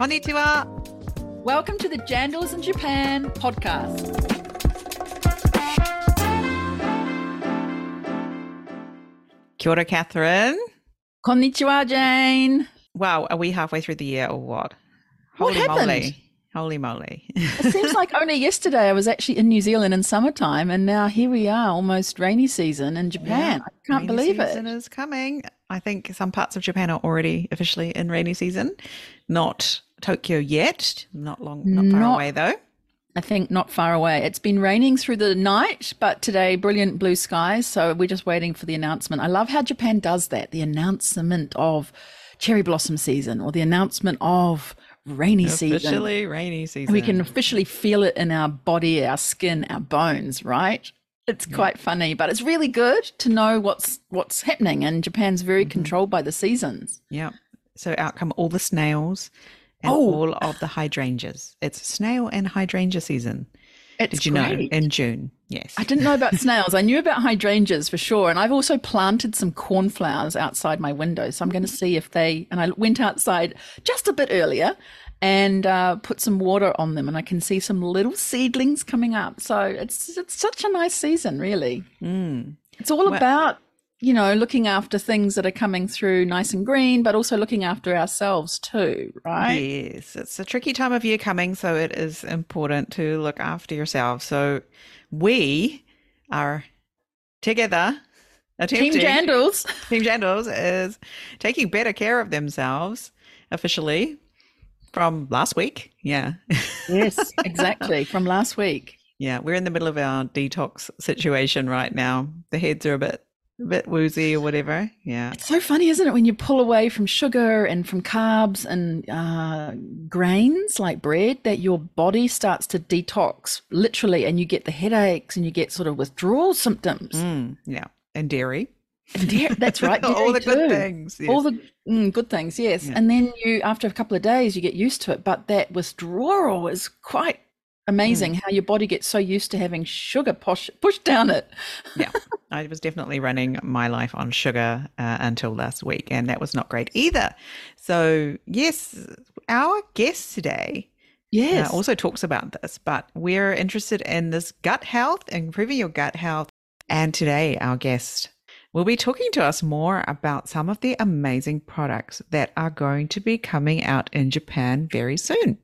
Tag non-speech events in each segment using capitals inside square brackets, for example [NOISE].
Konnichiwa. Welcome to the Jandals in Japan podcast. Kia ora, Catherine. Konnichiwa, Jane. Wow, are we halfway through the year or what? What Holy happened? moly. Holy moly. It seems like only yesterday I was actually in New Zealand in summertime, and now here we are, almost rainy season in Japan. I can't Rainy believe season it. is coming. I think some parts of Japan are already officially in rainy season. Not Tokyo yet. Not long, not far Not- away though. I think not far away. It's been raining through the night, but today brilliant blue skies. So we're just waiting for the announcement. I love how Japan does that the announcement of cherry blossom season or the announcement of rainy season. Officially rainy season. We can officially feel it in our body, our skin, our bones, right? It's quite funny, but it's really good to know what's what's happening. And Japan's very Mm-hmm. controlled by the seasons. Yeah. So out come all the snails and Oh. all of the hydrangeas. It's snail and hydrangea season. It's Did you great. know? In June. Yes. I didn't know about snails. I knew about hydrangeas for sure. And I've also planted some cornflowers outside my window. So I'm going to see if they, and I went outside just a bit earlier and uh, put some water on them and I can see some little seedlings coming up. So it's, it's such a nice season, really. Mm. It's all about, you know, looking after things that are coming through nice and green, but also looking after ourselves too, right? Yes, it's a tricky time of year coming, so it is important to look after yourself. So we are together. Team Jandals. [LAUGHS] Team Jandals is taking better care of themselves officially from last week. Yeah. Yes, [LAUGHS] exactly. From last week. yeah, we're in the middle of our detox situation right now. The heads are a bit a bit woozy or whatever. Yeah. It's so funny, isn't it, when you pull away from sugar and from carbs and uh, grains like bread, that your body starts to detox literally, and you get the headaches and you get sort of withdrawal symptoms. Mm, yeah. And dairy. And dairy- that's [LAUGHS] right, All dairy the good too. things. All yes. the mm, good things, yes. Yeah. And then you, after a couple of days, you get used to it. But that withdrawal is quite amazing Mm. how your body gets so used to having sugar push, pushed down it. yeah, I was definitely running my life on sugar uh, until last week, and that was not great either. So, yes, our guest today Yes. uh, also talks about this, but we're interested in this gut health, improving your gut health. And today, our guest will be talking to us more about some of the amazing products that are going to be coming out in Japan very soon.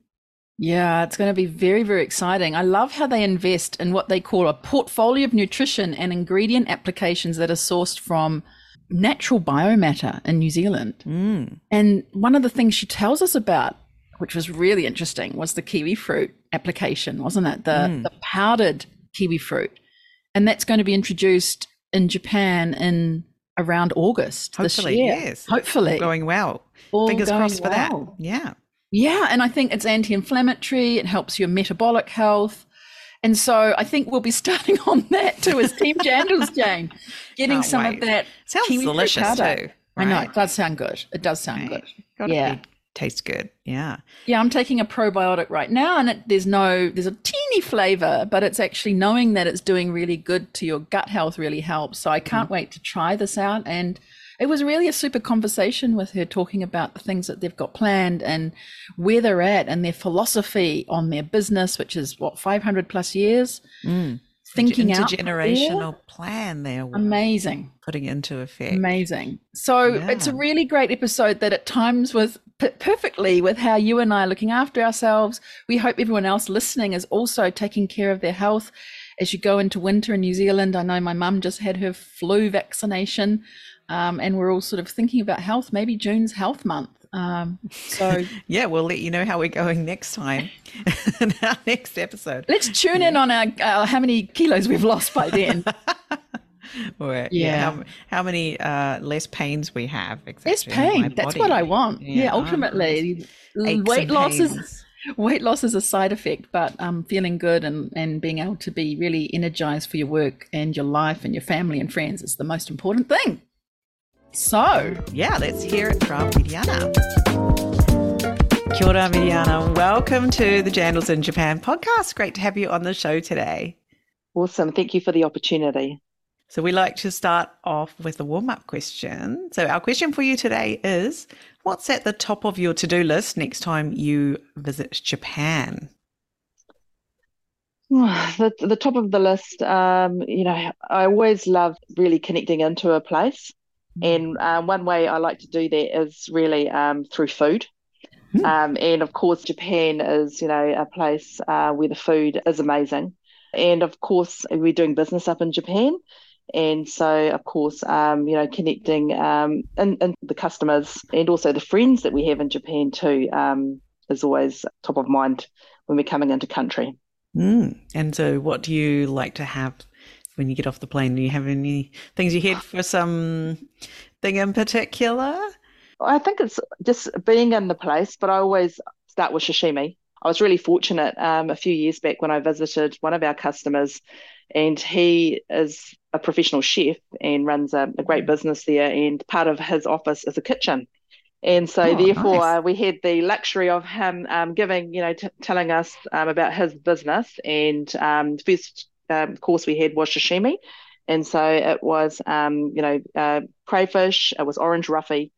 Yeah, it's going to be very, very exciting. I love how they invest in what they call a portfolio of nutrition and ingredient applications that are sourced from natural biomatter in New Zealand. Mm. And one of the things she tells us about, which was really interesting, was the kiwi fruit application, wasn't it? The, Mm. the powdered kiwi fruit. And that's going to be introduced in Japan in around August Hopefully, this year. yes. Hopefully. Going well. All Fingers going crossed for that. well. Yeah. Yeah, and I think it's anti-inflammatory. It helps your metabolic health, and so I think we'll be [LAUGHS] starting on that too as Team Jandals, Jane, getting Can't some wait. of that. Sounds delicious too. I know right? it does sound good. It does sound Right. good. Gotta Yeah. be, tastes good. Yeah. Yeah, I'm taking a probiotic right now, and it, there's no, there's a teeny flavor, but it's actually knowing that it's doing really good to your gut health really helps. So I mm-hmm. can't wait to try this out. And it was really a super conversation with her talking about the things that they've got planned and where they're at and their philosophy on their business, which is what 500 plus years. Mm. Thinking out intergenerational plan they're amazing. putting into effect. Amazing. So it's a really great episode that at times was perfectly with how you and I are looking after ourselves. We hope everyone else listening is also taking care of their health as you go into winter in New Zealand. I know my mum just had her flu vaccination, um, and we're all sort of thinking about health. Maybe June's Health Month. Um, so [LAUGHS] Yeah, we'll let you know how we're going next time [LAUGHS] in our next episode. let's tune in on our uh, how many kilos we've lost by then. [LAUGHS] Or, yeah, Yeah. how, how many uh, less pains we have. Less Exactly my pain. That's what I want. Yeah, Yeah, oh, ultimately, weight loss is weight loss is a side effect, but um, feeling good and, and being able to be really energized for your work and your life and your family and friends is the most important thing. So, Yeah, let's hear it from Miriana. Kia ora, Miriana. Welcome to the Jandals in Japan podcast. Great to have you on the show today. Awesome. Thank you for the opportunity. So we like to start off with a warm-up question. So our question for you today is, what's at the top of your to do list next time you visit Japan? [SIGHS] The, the top of the list, um, you know, I always love really connecting into a place. And um, one way I like to do that is really um, through food. Mm. Um, and of course, Japan is, you know, a place uh, where the food is amazing. And of course, we're doing business up in Japan. And so, of course, um, you know, connecting um, and, and the customers and also the friends that we have in Japan too um, is always top of mind when we're coming into country. Mm. And so, what do you like to have when you get off the plane? Do you have any things you head for some thing in particular? I think it's just being in the place, but I always start with sashimi. I was really fortunate um, a few years back when I visited one of our customers, and he is a professional chef and runs a, a great business there. And part of his office is a kitchen. And so, oh, therefore, nice. uh, we had the luxury of him um, giving, you know, t- telling us um, about his business. And um, first um, course we had was sashimi. And so it was, um, you know, uh, crayfish, it was orange roughy,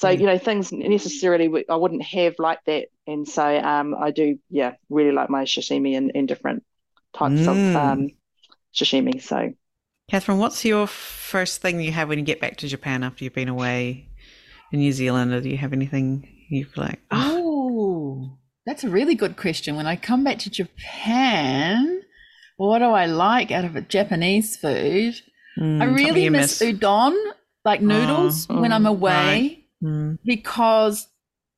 so mm. you know things necessarily I wouldn't have like that, and so um, I do yeah really like my sashimi and, and different types mm. of um, sashimi. So, Catherine, what's your first thing you have when you get back to Japan after you've been away in New Zealand? Or do you have anything you like? Oh, that's a really good question. When I come back to Japan, what do I like out of a Japanese food? Mm, I really miss, miss udon, like noodles, oh, when I'm oh, away. Right mm. because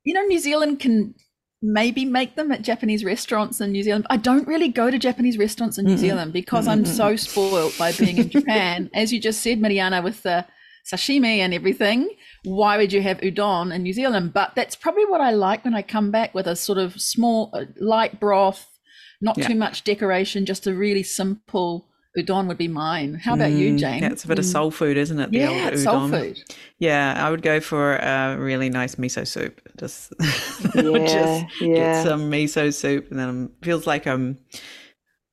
you know New Zealand can maybe make them at Japanese restaurants in New Zealand. I don't really go to Japanese restaurants in New mm Zealand because mm I'm so spoiled by being in Japan. [LAUGHS] As you just said, Miriana, with the sashimi and everything, why would you have udon in New Zealand? But that's probably what I like when I come back with a sort of small, uh, light broth, not yeah. too much decoration, just a really simple udon would be mine. How about mm, you, Jane? Yeah, it's a bit of mm. soul food, isn't it? The yeah, old udon. soul food. Yeah, I would go for a really nice miso soup. Just, [LAUGHS] yeah, just yeah. get some miso soup, and then it feels like I'm.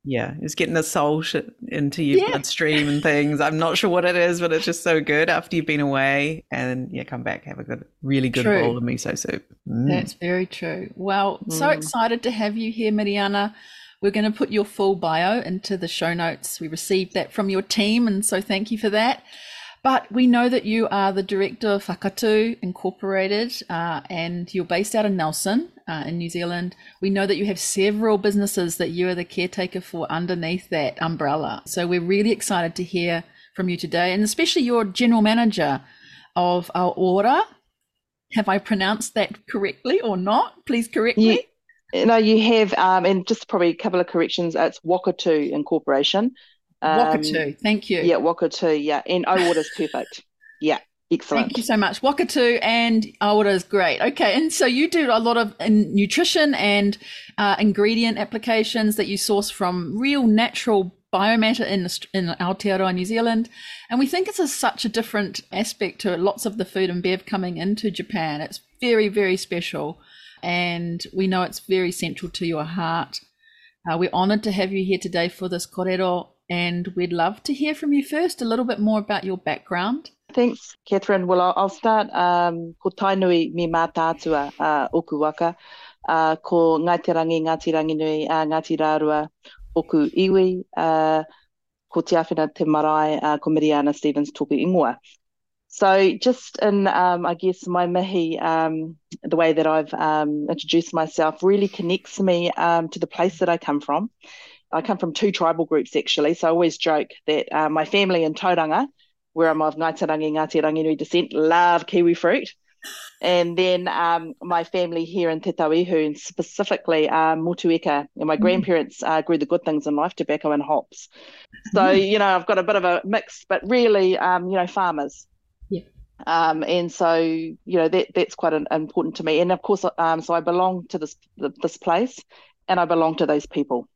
Yeah, it's getting the soul shit into your yeah. bloodstream and things. I'm not sure what it is, but it's just so good after you've been away and yeah, come back, have a good, really good true. bowl of miso soup. Mm. That's very true. Well, so mm. excited to have you here, Miriana. We're going to put your full bio into the show notes. We received that from your team, and so thank you for that. But we know that you are the director of Fakatu Incorporated uh, and you're based out of Nelson uh, in New Zealand. We know that you have several businesses that you are the caretaker for underneath that umbrella. So we're really excited to hear from you today, and especially your general manager of AuOra. Have I pronounced that correctly or not? Please correct me. No, you have, um, and just probably a couple of corrections. It's Wakatu Incorporation. Um, Wakatu, thank you. Yeah, Wakatu, yeah. And is perfect. Yeah, excellent. Thank you so much. Wakatu and AuOra is great. Okay, and so you do a lot of nutrition and uh, ingredient applications that you source from real natural biomatter in, in Aotearoa, New Zealand. And we think it's a, such a different aspect to lots of the food and bev coming into Japan. It's very, very special and we know it's very central to your heart. Uh, we're honoured to have you here today for this korero, and we'd love to hear from you first a little bit more about your background. Thanks, Catherine. Well, I'll, start. Um, ko tainui mi mā uh, oku waka, uh, ko Ngāti Rangi, Ngāti Ranginui, uh, Ngāti Rārua, oku iwi, uh, ko Te Awhina Te Marae, uh, ko Miriana Stephens tōku ingoa. So, just in, um, I guess, my mihi, um, the way that I've um, introduced myself really connects me um, to the place that I come from. I come from two tribal groups, actually. So, I always joke that uh, my family in Tauranga, where I'm of Ngāi Te Rangi, Ngāti Ranginui descent, love kiwi fruit. And then um, my family here in Te Tauihu, and specifically uh, Motueka, and my mm. grandparents uh, grew the good things in life, tobacco and hops. So, mm. you know, I've got a bit of a mix, but really, um, you know, farmers. Um, and so, you know, that that's quite an, important to me. And of course, um, so I belong to this this place, and I belong to those people.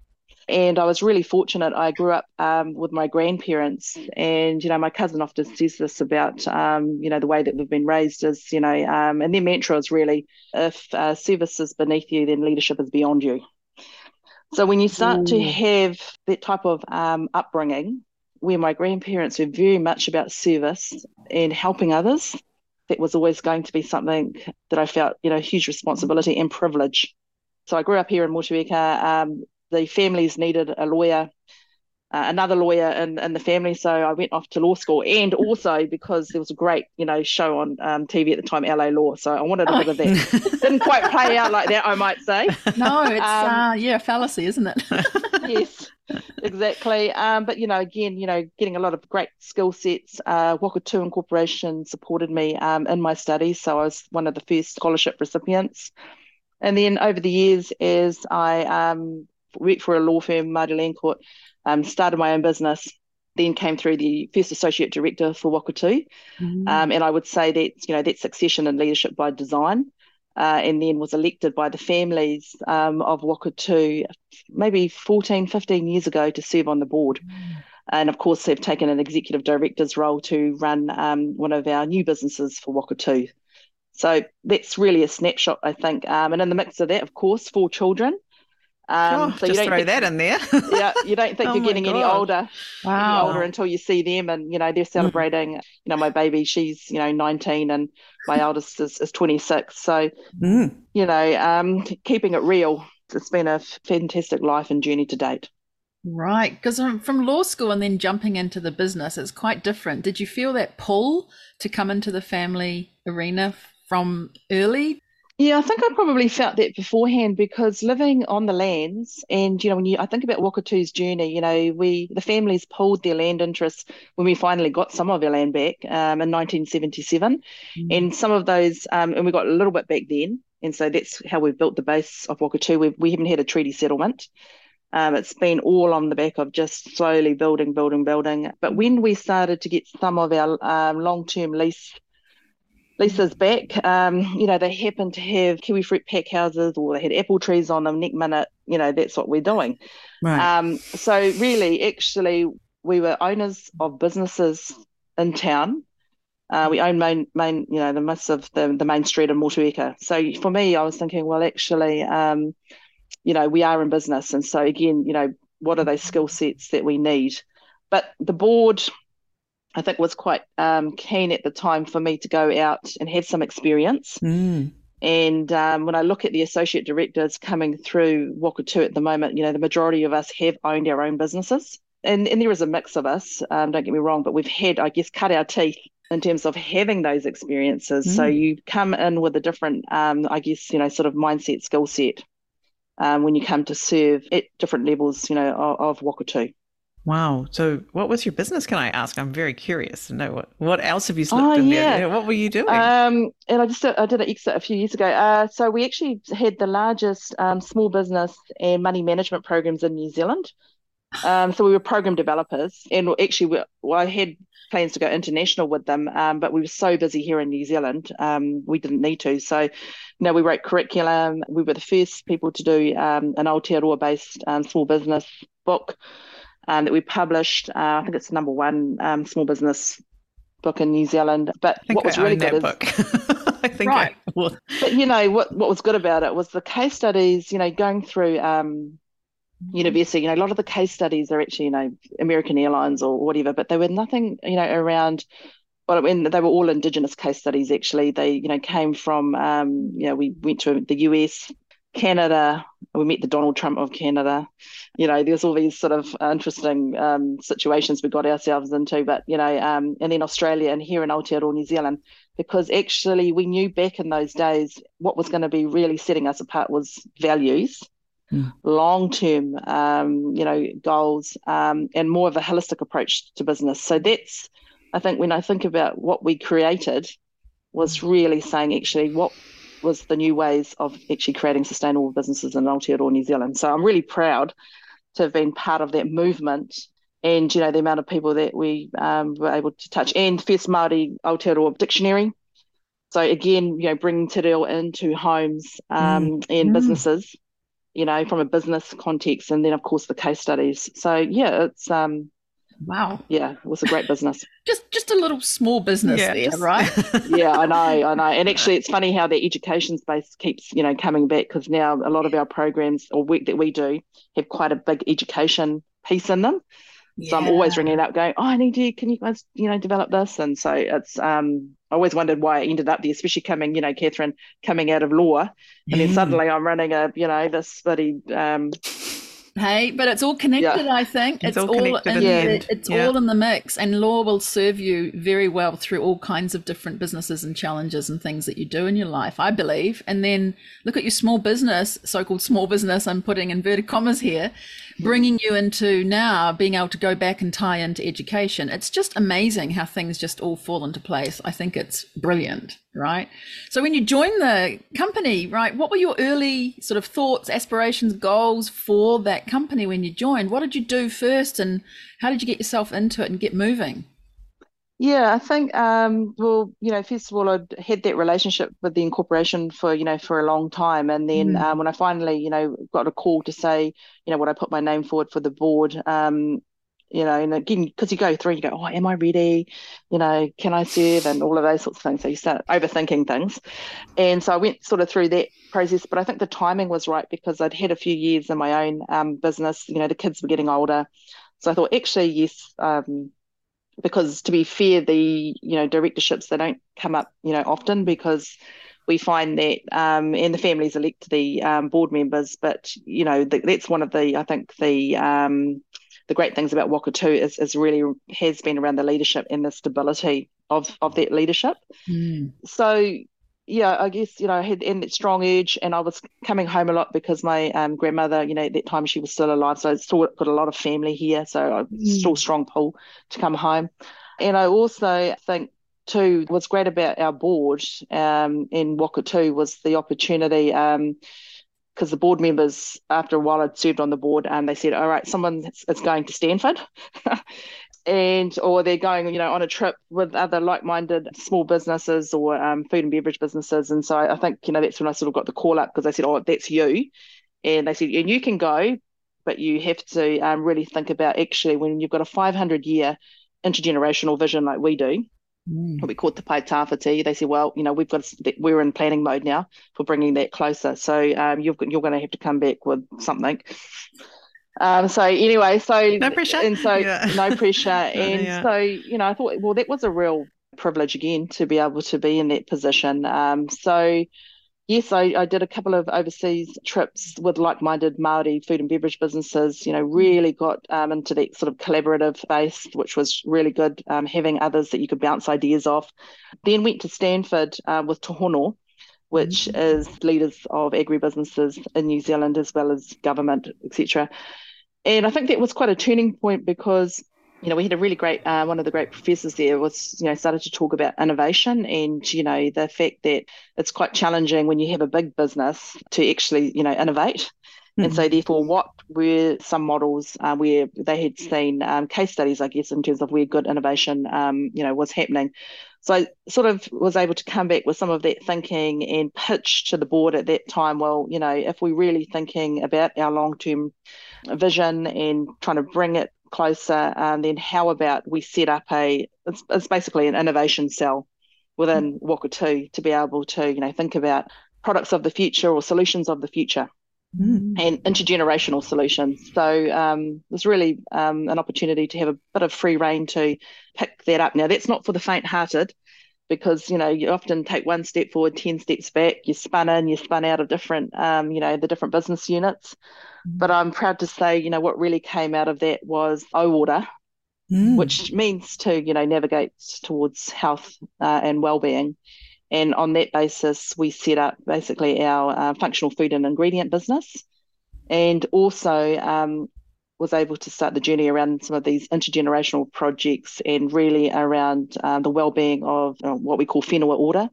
And I was really fortunate. I grew up um, with my grandparents, and you know, my cousin often says this about um, you know the way that we've been raised is you know, um, and their mantra is really, if uh, service is beneath you, then leadership is beyond you. So when you start Ooh. to have that type of um, upbringing, where my grandparents were very much about service and helping others, that was always going to be something that I felt, you know, huge responsibility and privilege. So I grew up here in Motueka. Um, the families needed a lawyer, uh, another lawyer in, in the family. So I went off to law school and also because there was a great, you know, show on um, TV at the time, LA Law. So I wanted a bit of that. [LAUGHS] Didn't quite play out like that, I might say. No, it's, um, uh, yeah, fallacy, isn't it? [LAUGHS] yes, exactly. Um, but, you know, again, you know, getting a lot of great skill sets. Uh, Wakatū Incorporation supported me um, in my studies. So I was one of the first scholarship recipients. And then over the years, as I um, worked for a law firm, Marty Landcourt, um, started my own business, then came through the first associate director for Wakatū. Mm-hmm. Um, and I would say that, you know, that succession and leadership by design. Uh, and then was elected by the families um, of Wakatū maybe 14, 15 years ago to serve on the board. Mm. And of course, they've taken an executive director's role to run um, one of our new businesses for Wakatū. So that's really a snapshot, I think. Um, and in the mix of that, of course, four children. Um, oh, so just throw think, that in there. [LAUGHS] yeah, you don't think [LAUGHS] oh you're getting God. any older, wow. any older until you see them, and you know they're celebrating. Mm. You know, my baby, she's you know 19, and my eldest is, is 26. So, mm. you know, um, keeping it real. It's been a fantastic life and journey to date. Right, because from law school and then jumping into the business, it's quite different. Did you feel that pull to come into the family arena from early? Yeah, I think I probably felt that beforehand because living on the lands, and you know, when you I think about Wakatū's journey, you know, we the families pulled their land interests when we finally got some of our land back um, in 1977, mm. and some of those, um, and we got a little bit back then, and so that's how we've built the base of Wakatū. We've, we haven't had a treaty settlement. Um, it's been all on the back of just slowly building, building, building. But when we started to get some of our um, long-term lease Lisa's back. Um, you know, they happen to have kiwi fruit pack houses or they had apple trees on them next minute. You know, that's what we're doing. Right. Um, so really, actually, we were owners of businesses in town. Uh, we own main, main, you know, the most of the, the main street in Motueka. So for me, I was thinking, well, actually, um, you know, we are in business. And so again, you know, what are those skill sets that we need? But the board, I think was quite um, keen at the time for me to go out and have some experience. Mm. And um, when I look at the associate directors coming through Wakatū at the moment, you know, the majority of us have owned our own businesses. And, and there is a mix of us, um, don't get me wrong, but we've had, I guess, cut our teeth in terms of having those experiences. Mm. So you come in with a different, um, I guess, you know, sort of mindset, skill set um, when you come to serve at different levels, you know, of, of Wakatū. Wow. So, what was your business? Can I ask? I'm very curious to know what what else have you slipped oh, in yeah. there? What were you doing? Um, and I just I did an exit a few years ago. Uh, so we actually had the largest um, small business and money management programs in New Zealand. Um, so we were program developers, and actually, we, well, I had plans to go international with them, um, but we were so busy here in New Zealand, um, we didn't need to. So, you know, we wrote curriculum. We were the first people to do um, an Aotearoa based um, small business book um, that we published. Uh, I think it's the number one um, small business book in New Zealand. But what was really good is, [LAUGHS] I think right. I but you know what what was good about it was the case studies. You know, going through um, university, you know, a lot of the case studies are actually you know American Airlines or whatever, but they were nothing you know around. Well, when they were all Indigenous case studies, actually, they you know came from um, you know we went to the US, Canada, we met the Donald Trump of Canada. You know, there's all these sort of interesting um, situations we got ourselves into, but you know, um, and then Australia and here in Aotearoa, New Zealand, because actually we knew back in those days what was going to be really setting us apart was values, mm. long term, um, you know, goals, um, and more of a holistic approach to business. So that's, I think, when I think about what we created, was really saying actually what was the new ways of actually creating sustainable businesses in Aotearoa, New Zealand. So I'm really proud to have been part of that movement and, you know, the amount of people that we um, were able to touch and first Māori Aotearoa dictionary. So again, you know, bringing te reo into homes um, mm. and mm. businesses, you know, from a business context, and then of course the case studies. So yeah, it's um, Wow. Yeah, it was a great business. [LAUGHS] just just a little small business yeah, there, just... right? [LAUGHS] yeah, I know, I know. And [LAUGHS] actually it's funny how the education space keeps, you know, coming back because now a lot of our programs or work that we do have quite a big education piece in them. Yeah. So I'm always ringing up going, Oh, I need to can you guys, you know, develop this? And so it's um I always wondered why I ended up there, especially coming, you know, Catherine coming out of law, and yeah. then suddenly I'm running a, you know, this bloody um, Hey, but it's all connected, yeah. I think. It's, it's all, all in, the, it's yeah. all in the mix and law will serve you very well through all kinds of different businesses and challenges and things that you do in your life, I believe. And then look at your small business, so-called small business, I'm putting inverted commas here, bringing you into now being able to go back and tie into education. It's just amazing how things just all fall into place. I think it's brilliant right? So when you joined the company, right, what were your early sort of thoughts, aspirations, goals for that company when you joined? What did you do first and how did you get yourself into it and get moving? Yeah, I think um, well, you know, first of all, I'd had that relationship with the incorporation for you know for a long time, and then mm. um, when I finally you know got a call to say you know would I put my name forward for the board, um, you know, and again, because you go through and you go, oh, am I ready? You know, can I serve? And all of those sorts of things. So you start overthinking things. And so I went sort of through that process, but I think the timing was right because I'd had a few years in my own um, business. You know, the kids were getting older. So I thought, actually, yes, um, because to be fair, the, you know, directorships, they don't come up, you know, often because we find that um, and the families elect the um, board members but you know the, that's one of the i think the um, the great things about Wakatū is, is really has been around the leadership and the stability of of that leadership. Mm. So yeah, I guess you know I had that strong urge, and I was coming home a lot because my um, grandmother, you know, at that time she was still alive, so I still got a lot of family here, so I mm. still strong pull to come home. And I also think too what's great about our board um, in too was the opportunity. Um, because the board members, after a while, I'd served on the board, and they said, "All right, someone is going to Stanford." [LAUGHS] and or they're going you know on a trip with other like-minded small businesses or um, food and beverage businesses and so I think you know that's when I sort of got the call up because they said oh that's you and they said and you can go but you have to um, really think about actually when you've got a 500 year intergenerational vision like we do Mm. What we called the Pae Tawhiti. They said, well, you know, we've got we're in planning mode now for bringing that closer. So um, you're you're going to have to come back with something. Um, so anyway, so no pressure, and so yeah. no pressure, [LAUGHS] and yeah. so you know, I thought, well, that was a real privilege again to be able to be in that position. Um, so yes, I, I did a couple of overseas trips with like-minded Maori food and beverage businesses. You know, really got um, into that sort of collaborative base, which was really good. Um, having others that you could bounce ideas off. Then went to Stanford uh, with Te Hono, which is leaders of agribusinesses in New Zealand as well as government, etc. And I think that was quite a turning point because you know, we had a really great, uh, one of the great professors there was, you know, started to talk about innovation and, you know, the fact that it's quite challenging when you have a big business to actually, you know, innovate. Mm-hmm. And so, mm-hmm. therefore, what were some models uh, where they had seen um, case studies, I guess, in terms of where good innovation, um, you know, was happening. So I sort of was able to come back with some of that thinking and pitch to the board at that time. Well, you know, if we're really thinking about our long term vision and trying to bring it closer, um, then how about we set up a it's, it's basically an innovation cell within mm. Wakatū to be able to you know think about products of the future or solutions of the future. Mm. And intergenerational solutions. So um, there's really um, an opportunity to have a bit of free reign to pick that up. Now that's not for the faint-hearted, because you know you often take one step forward, ten steps back. You spun in, you spun out of different, um, you know, the different business units. But I'm proud to say, you know, what really came out of that was AuOra mm. which means to, you know, navigate towards health uh, and well-being. And on that basis, we set up basically our uh, functional food and ingredient business, and also um, was able to start the journey around some of these intergenerational projects and really around um, the well-being of uh, what we call whenua ora,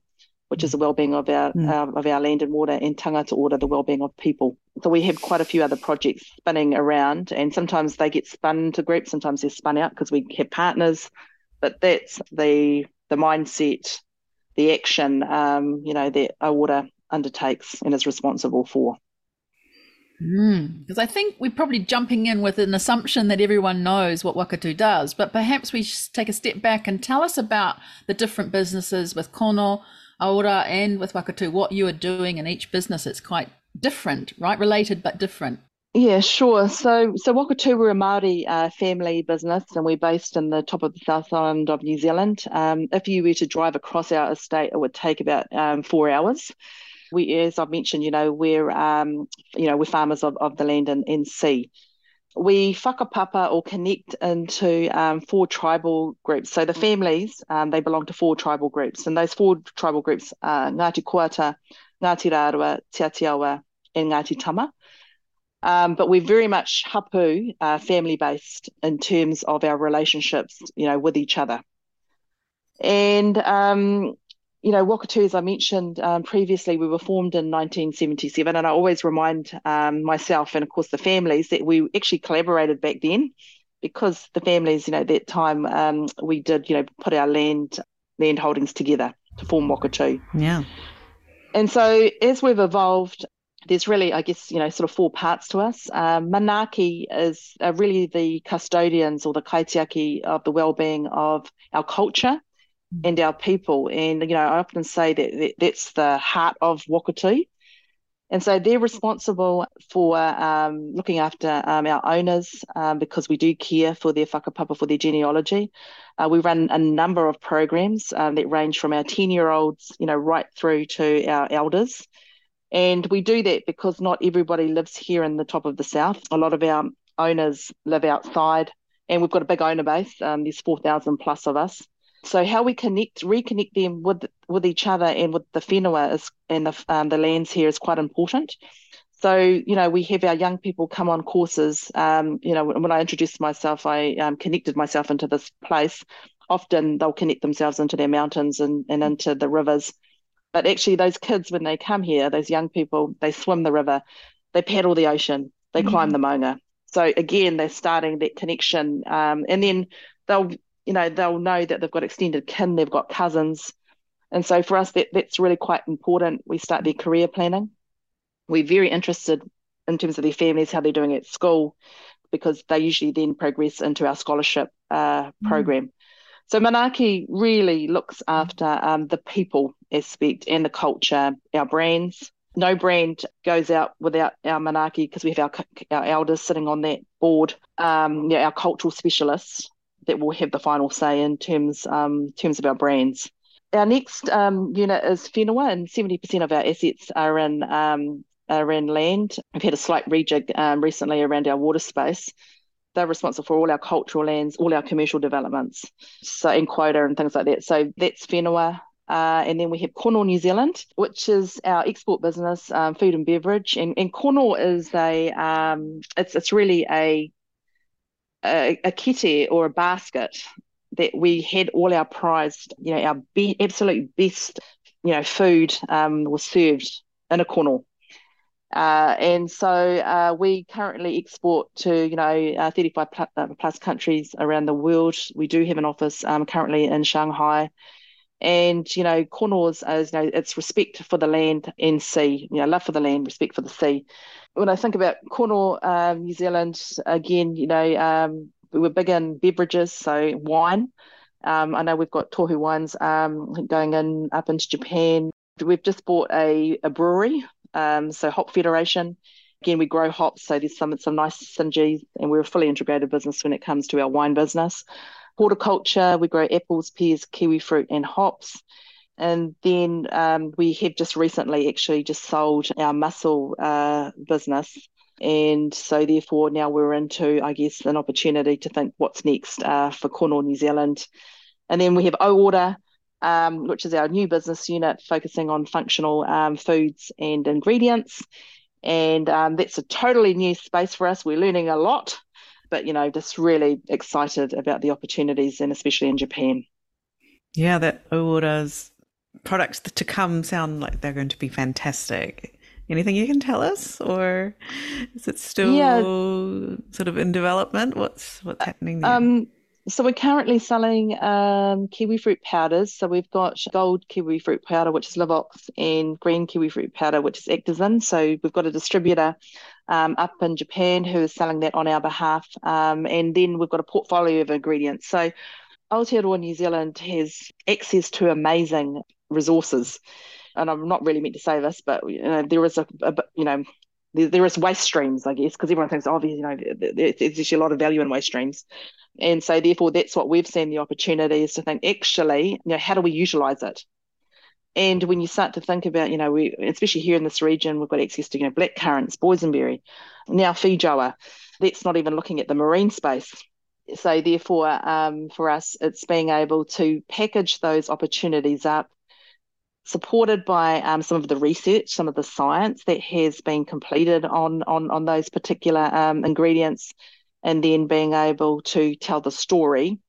which is the well-being of our mm. uh, of our land and water, and tangata ora, the well-being of people. So we have quite a few other projects spinning around, and sometimes they get spun into groups, sometimes they're spun out because we have partners. But that's the the mindset, the action, um, you know, that AuOra undertakes and is responsible for. Because mm, I think we're probably jumping in with an assumption that everyone knows what Wakatū does, but perhaps we should take a step back and tell us about the different businesses with Kono, AuOra and with Wakatū, what you are doing in each business. It's quite different, right? Related but different. Yeah, sure. So, so Wakatū, we're a Māori uh, family business, and we're based in the top of the South Island of New Zealand. Um, if you were to drive across our estate, it would take about um, four hours. We, as I've mentioned, you know, we're um, you know, we're farmers of, of the land and, and sea. We whakapapa or connect into um, four tribal groups. So the families, um, they belong to four tribal groups, and those four tribal groups are Ngāti Koata, Ngāti Rārua, Te Atiawa, and Ngāti Tama. Um, but we're very much hapu, uh, family based in terms of our relationships, you know, with each other. And um, you know, Wakatū, as I mentioned um, previously, we were formed in 1977, and I always remind um, myself and of course the families that we actually collaborated back then, because the families, you know, at that time um, we did, you know, put our land land holdings together to form Wakatū. Yeah. And so as we've evolved, there's really, I guess, you know, sort of four parts to us. Um, Manaaki is uh, really the custodians or the kaitiaki of the well-being of our culture mm. and our people. And, you know, I often say that, that's the heart of Wakatū. And so they're responsible for um, looking after um, our owners um, because we do care for their whakapapa, for their genealogy. Uh, we run a number of programs um, that range from our 10 year olds, you know, right through to our elders. And we do that because not everybody lives here in the top of the south. A lot of our owners live outside, and we've got a big owner base. Um, there's 4,000 plus of us. So how we connect, reconnect them with with each other and with the whenua is, and the um, the lands here is quite important. So you know we have our young people come on courses. Um, you know when I introduced myself, I um, connected myself into this place. Often they'll connect themselves into their mountains and, and into the rivers but actually, those kids, when they come here, those young people, they swim the river, they paddle the ocean, they mm-hmm. climb the maunga. So again, they're starting that connection, um, and then they'll, you know, they'll know that they've got extended kin, they've got cousins, and so for us, that that's really quite important. We start their career planning. We're very interested in terms of their families, how they're doing at school, because they usually then progress into our scholarship uh, mm. program. So Manaaki really looks after um, the people aspect and the culture, our brands. No brand goes out without our Manaaki because we have our, our elders sitting on that board, um, yeah, our cultural specialists that will have the final say in terms um, terms of our brands. Our next um, unit is whenua, and 70% of our assets are in um, are in land. We've had a slight rejig um, recently around our water space they're responsible for all our cultural lands, all our commercial developments, so in quota and things like that. So that's whenua. Uh, and then we have Kono New Zealand, which is our export business, um, food and beverage. And, and Kono is a, um, it's it's really a, a, a kete or a basket that we had all our prized, you know, our be- absolute best, you know, food um, was served in a kono. Uh, and so uh, we currently export to, you know, uh, 35 plus, uh, countries around the world. We do have an office um, currently in Shanghai. And, you know, Kono's, as you know, it's respect for the land and sea, you know, love for the land, respect for the sea. When I think about Kono, um, New Zealand, again, you know, um, we were big in beverages, so wine. Um, I know we've got Tohu wines um, going in up into Japan. We've just bought a, a brewery um, so Hop Federation, again, we grow hops, so there's some some nice synergies, and we're a fully integrated business when it comes to our wine business. Horticulture, we grow apples, pears, kiwi fruit, and hops. And then um, we have just recently actually just sold our mussel uh, business. And so, therefore, now we're into, I guess, an opportunity to think what's next uh, for Kono, New Zealand. And then we have AuOra, um, which is our new business unit focusing on functional um, foods and ingredients. And um, that's a totally new space for us. We're learning a lot, but you know, just really excited about the opportunities, and especially in Japan. Yeah, that AuOra's products to come sound like they're going to be fantastic. Anything you can tell us, or is it still yeah. sort of in development? What's what's happening there? Um, so we're currently selling um, kiwi fruit powders. So we've got gold kiwi fruit powder, which is Livaux, and green kiwi fruit powder, which is Actazin. So we've got a distributor um, up in Japan who is selling that on our behalf. Um, and then we've got a portfolio of ingredients. So Aotearoa New Zealand has access to amazing resources. And I'm not really meant to say this, but you know, there is a, a you know there, there is waste streams, I guess, because everyone thinks, oh, you know, there's actually a lot of value in waste streams. And so therefore that's what we've seen the opportunity is to think actually, you know, how do we utilize it? And when you start to think about, you know, we especially here in this region, we've got access to, you know, black currants, boysenberry, now feijoa. That's not even looking at the marine space. So therefore, um, for us, it's being able to package those opportunities up, supported by um, some of the research, some of the science that has been completed on on on those particular um, ingredients, and then being able to tell the story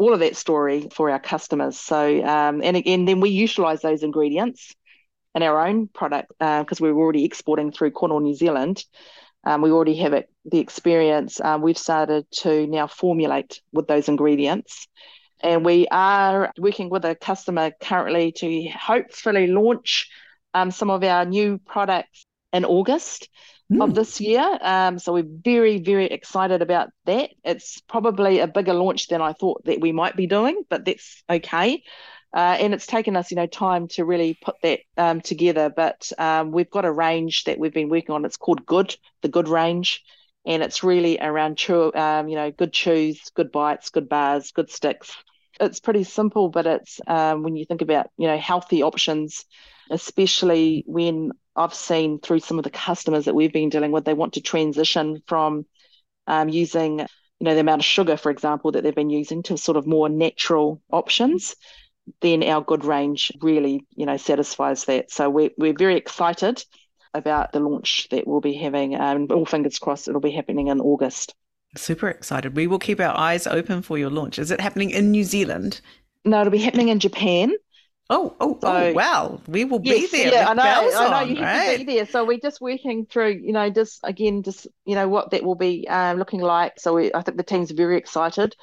all of that story for our customers. So, um, and again, then we utilize those ingredients in our own product because uh, we're already exporting through Kono, New Zealand. Um, we already have it, the experience. Um, we've started to now formulate with those ingredients. And we are working with a customer currently to hopefully launch um, some of our new products in August mm. of this year. Um, so we're very, very excited about that. It's probably a bigger launch than I thought that we might be doing, but that's okay. Uh, and it's taken us, you know, time to really put that um, together. But um, we've got a range that we've been working on. It's called Good, the Good range, and it's really around chew, um, you know, good chews, good bites, good bars, good sticks. It's pretty simple, but it's um, when you think about, you know, healthy options, especially when I've seen through some of the customers that we've been dealing with, they want to transition from um, using, you know, the amount of sugar, for example, that they've been using to sort of more natural options. Then our good range really, you know, satisfies that. So we're we're very excited about the launch that we'll be having. Um, all fingers crossed, it'll be happening in August. Super excited. We will keep our eyes open for your launch. Is it happening in New Zealand? No, it'll be happening in Japan. Oh, oh, oh so, oh, wow. We will yes, be there. Yeah, I know. I know you have right? to be there. So we're just working through, you know, just again, just, you know, what that will be um, looking like. So we, I think the team's very excited.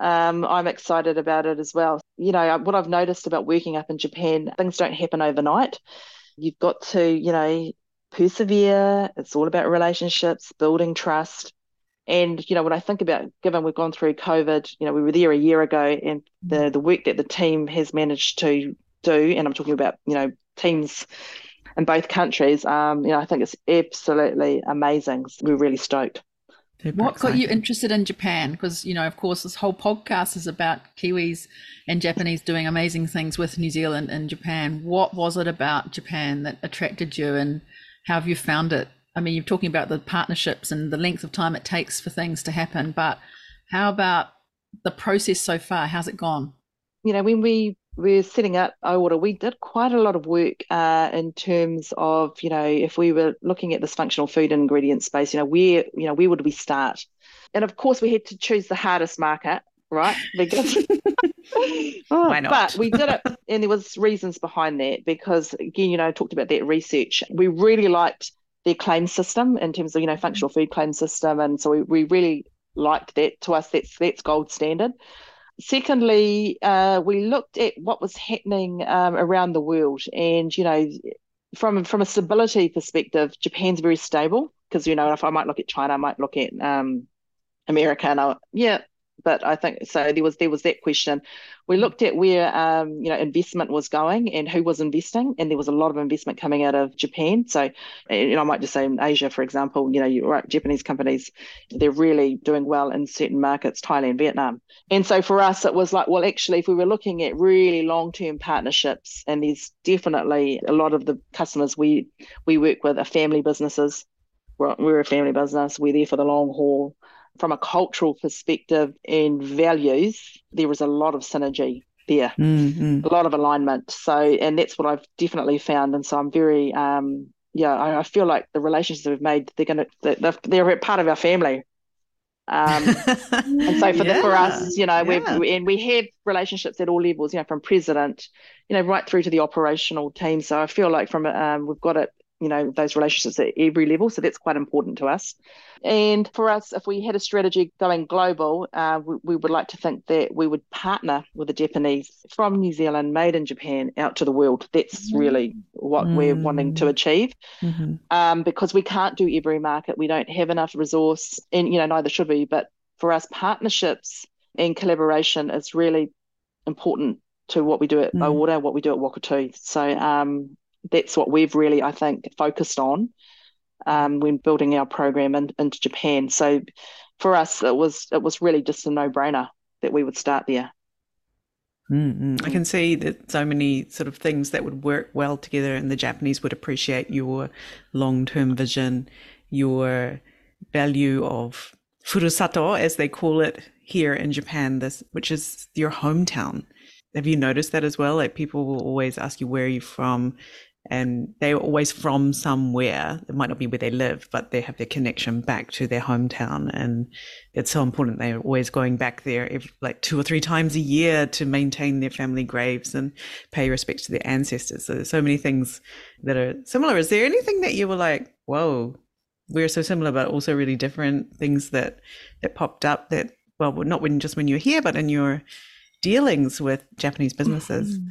Um, I'm excited about it as well. You know, what I've noticed about working up in Japan, things don't happen overnight. You've got to, you know, persevere. It's all about relationships, building trust. And you know, when I think about, given we've gone through COVID, you know, we were there a year ago, and the mm. the work that the team has managed to do, and I'm talking about you know teams in both countries, um, you know, I think it's absolutely amazing. We're really stoked. Super what exciting. got you interested in Japan? Because you know, of course, this whole podcast is about Kiwis and Japanese doing amazing things with New Zealand and Japan. What was it about Japan that attracted you, and how have you found it? I mean, you're talking about the partnerships and the length of time it takes for things to happen, but how about the process so far? How's it gone? You know, when we were setting up AuOra, we did quite a lot of work uh, in terms of, you know, if we were looking at this functional food and ingredient space, you know, where, you know, where would we start? And of course, we had to choose the hardest market, right? [LAUGHS] Because [LAUGHS] oh, Why not? But we did it, and there was reasons behind that because, again, you know, I talked about that research. We really liked their claim system in terms of you know functional food claim system, and so we, we really liked that. To us, that's that's gold standard. Secondly, uh, we looked at what was happening um, around the world, and you know, from from a stability perspective, Japan's very stable because you know if I might look at China, I might look at um, America, and I, yeah, but I think so. There was there was that question. We looked at where um, you know investment was going and who was investing, and there was a lot of investment coming out of Japan. So, you know, I might just say in Asia, for example, you know, you right, Japanese companies, they're really doing well in certain markets, Thailand, Vietnam. And so for us, it was like, well, actually, if we were looking at really long term partnerships, and there's definitely a lot of the customers we we work with are family businesses. We're, we're a family business. We're there for the long haul from a cultural perspective and values, there is a lot of synergy there, mm-hmm. a lot of alignment. So, and that's what I've definitely found. And so I'm very, um, yeah, I, I feel like the relationships we've made, they're going to, they're, they're part of our family. Um, [LAUGHS] and so for yeah, the, for us, you know, yeah. we've and we have relationships at all levels, you know, from president, you know, right through to the operational team. So I feel like from um, we've got it you know those relationships at every level so that's quite important to us and for us if we had a strategy going global uh, we, we, would like to think that we would partner with the japanese from new zealand made in japan out to the world that's mm. really what mm. we're wanting to achieve mm-hmm. um, because we can't do every market we don't have enough resource and you know neither should we but for us partnerships and collaboration is really important to what we do at mm. AuOra, what we do at Wakatū. So um, that's what we've really, I think, focused on um, when building our program in, into Japan. So for us, it was it was really just a no brainer that we would start there. Mm-hmm. I can see that so many sort of things that would work well together, and the Japanese would appreciate your long term vision, your value of furusato, as they call it here in Japan, this which is your hometown. Have you noticed that as well? Like people will always ask you where are you from, and they're always from somewhere. It might not be where they live, but they have their connection back to their hometown, and it's so important. They're always going back there, like two or three times a year, to maintain their family graves and pay respect to their ancestors. So there's so many things that are similar. Is there anything that you were like, "Whoa, we're so similar, but also really different"? Things that that popped up that, well, not when just when you're here, but in your dealings with Japanese businesses. Mm-hmm.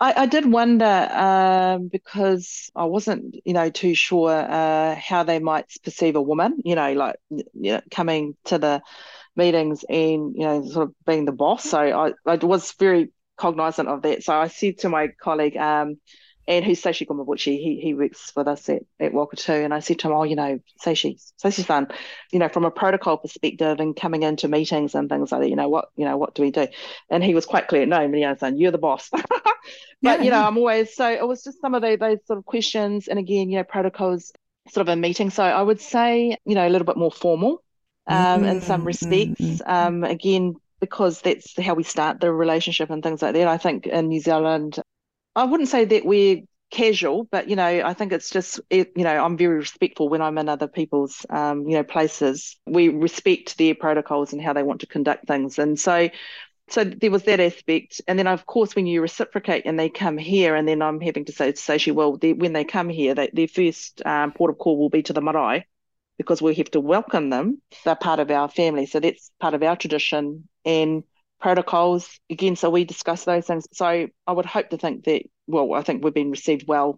I, I did wonder um, because I wasn't, you know, too sure uh, how they might perceive a woman, you know, like you know, coming to the meetings and you know, sort of being the boss. So I, I was very cognizant of that. So I said to my colleague, um, and who's Seishi Gomabuchi, he he works with us at, at Walker and I said to him, Oh, you know, Seishi, Seishi's fun, you know, from a protocol perspective and coming into meetings and things like that, you know, what, you know, what do we do? And he was quite clear, no, saying, you're the boss. [LAUGHS] but yeah. you know, I'm always so it was just some of the, those sort of questions. And again, you know, protocols sort of a meeting. So I would say, you know, a little bit more formal um, mm-hmm. in some mm-hmm. respects. Mm-hmm. Um, again, because that's how we start the relationship and things like that. I think in New Zealand, I wouldn't say that we're casual, but you know, I think it's just you know, I'm very respectful when I'm in other people's um, you know places. We respect their protocols and how they want to conduct things, and so so there was that aspect, and then of course when you reciprocate and they come here, and then I'm having to say to say, well, they, when they come here, they, their first um, port of call will be to the marae because we have to welcome them. They're part of our family, so that's part of our tradition and protocols. Again so we discuss those things. So i would hope to think that well i think we've been received well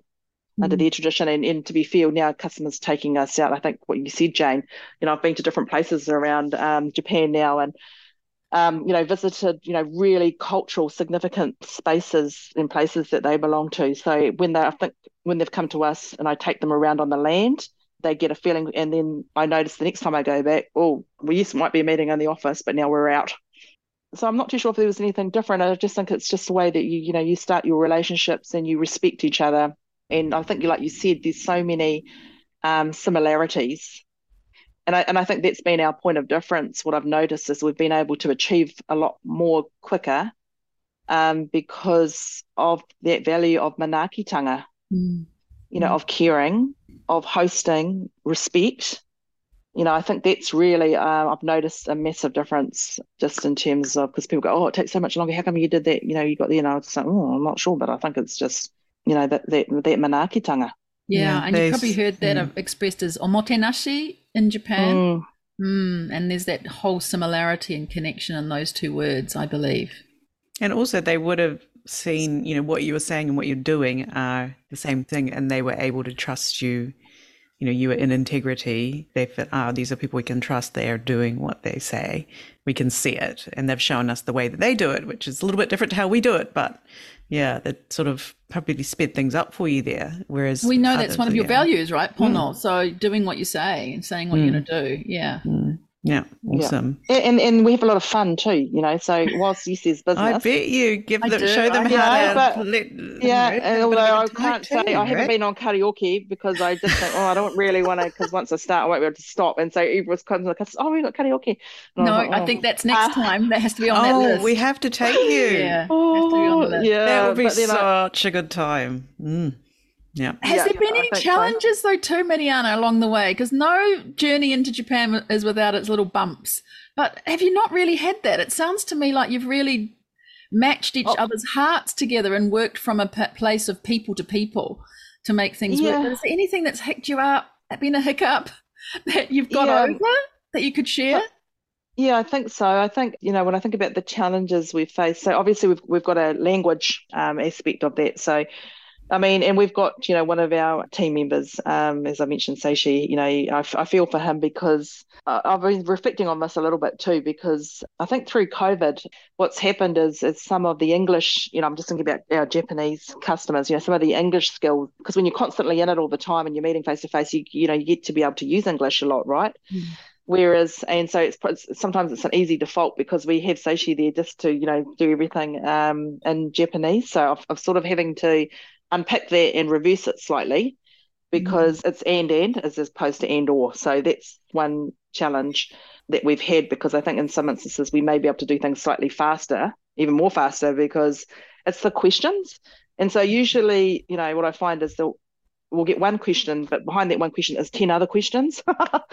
mm. under their tradition. And, and to be fair now customers taking us out i think what you said jane you know i've been to different places around um, japan now and um, you know visited you know really cultural significant spaces and places that they belong to. So when they i think when they've come to us and i take them around on the land they get a feeling. And then i notice the next time i go back oh we used might be a meeting in the office but now we're out so I'm not too sure if there was anything different. I just think it's just the way that you you know you start your relationships and you respect each other. And I think, like you said, there's so many um, similarities, and I and I think that's been our point of difference. What I've noticed is we've been able to achieve a lot more quicker um, because of that value of manaakitanga, mm. you know, mm. of caring, of hosting, respect you know, I think that's really, uh, I've noticed a massive difference just in terms of, because people go, oh, it takes so much longer. How come you did that? You know, you got there, and I was like, oh, I'm not sure, but I think it's just, you know, that, that, that manaakitanga. Yeah, yeah and you've probably heard that mm. expressed as omotenashi in Japan. Mm. Mm, and there's that whole similarity and connection in those two words, I believe. And also, they would have seen, you know, what you were saying and what you're doing are the same thing, and they were able to trust you you know, you are in integrity, they feel, oh, these are people we can trust. They are doing what they say. We can see it. And they've shown us the way that they do it, which is a little bit different to how we do it. But yeah, that sort of probably sped things up for you there. Whereas we know that's one of your yeah. values, right, Pono? Mm. So doing what you say and saying what mm. you're going to do. Yeah. Mm. Yeah, awesome. Yeah. And and we have a lot of fun too, you know. So whilst this is [LAUGHS] business, I bet you give them show them how to. Let, yeah, although I can't say too, I haven't been on karaoke because I just think, oh, I don't really want to because once I start, I won't be able to stop. And so everyone's comes like, oh, we got karaoke. And no, I, like, oh. I, think that's next uh, time. That has to be on oh, that list. we have to take you. [LAUGHS] yeah, oh, yeah, that would be such I, a good time. Mm. Yeah. Has yeah, there been any challenges so. though too, Miriana, along the way? Because no journey into Japan is without its little bumps. But have you not really had that? It sounds to me like you've really matched each oh. other's hearts together and worked from a place of people to people to make things yeah. work. But is there anything that's hicked you up, been a hiccup [LAUGHS] that you've got yeah. over that you could share? Yeah, I think so. I think you know when I think about the challenges we've faced. So obviously we've we've got a language um, aspect of that. So I mean, and we've got, you know, one of our team members, um, as I mentioned, Seishi, you know, I, I feel for him because I've been reflecting on this a little bit too, because I think through COVID, what's happened is, is some of the English, you know, I'm just thinking about our Japanese customers, you know, some of the English skills, because when you're constantly in it all the time and you're meeting face to face, you, you know, you get to be able to use English a lot, right? Mm. Whereas, and so it's, it's, sometimes it's an easy default because we have Seishi there just to, you know, do everything um, in Japanese. So I've, I've sort of having to unpick that and reverse it slightly because mm. it's and and as opposed to and or. So that's one challenge that we've had because I think in some instances we may be able to do things slightly faster, even more faster because it's the questions. And so usually, you know, what I find is that we'll get one question, but behind that one question is 10 other questions.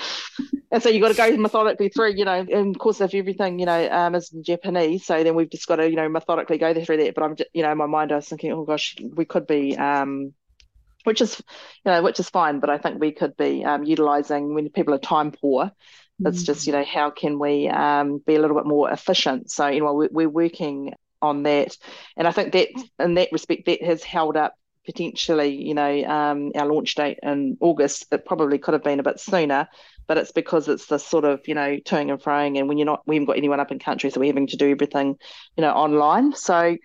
[LAUGHS] and so you've got to go methodically through, you know, and of course, if everything, you know, um, is in Japanese, so then we've just got to, you know, methodically go through that. But I'm, you know, in my mind, I was thinking, oh gosh, we could be, um, which is, you know, which is fine, but I think we could be um, utilizing when people are time poor. Mm-hmm. It's just, you know, how can we um, be a little bit more efficient? So, you know, we're, we're working on that. And I think that in that respect, that has held up potentially, you know, um, our launch date in August. It probably could have been a bit sooner, but it's because it's the sort of, you know, toing and froing, and when you're not, we haven't got anyone up in country, so we're having to do everything, you know, online. So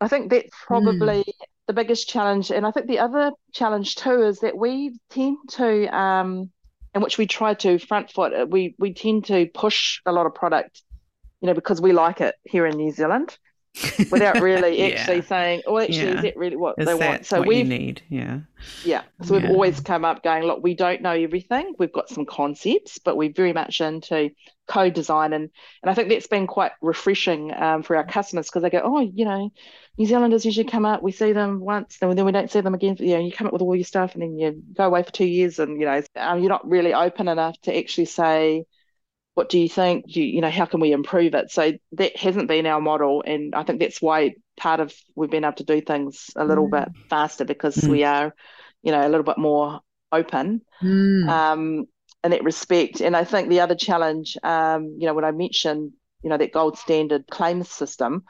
I think that's probably mm. the biggest challenge. And I think the other challenge too is that we tend to, um, in which we try to front foot, uh, we we tend to push a lot of product, you know, because we like it here in New Zealand [LAUGHS] without really [LAUGHS] yeah. actually saying, "Oh, actually, yeah. is that really what is they want?" So we need, yeah, yeah. So we've always come up going, "Look, we don't know everything. We've got some concepts, but we're very much into co-design." And and I think that's been quite refreshing um, for our customers because they go, "Oh, you know, New Zealanders usually come up. We see them once, and then we don't see them again. You know, you come up with all your stuff, and then you go away for two years, and you know, um, you're not really open enough to actually say." What do you think? Do you, you know, how can we improve it? So that hasn't been our model, and I think that's why part of we've been able to do things a little mm. bit faster because mm. we are, you know, a little bit more open mm. um, in that respect. And I think the other challenge, um, you know, when I mentioned, you know, that gold standard claims system,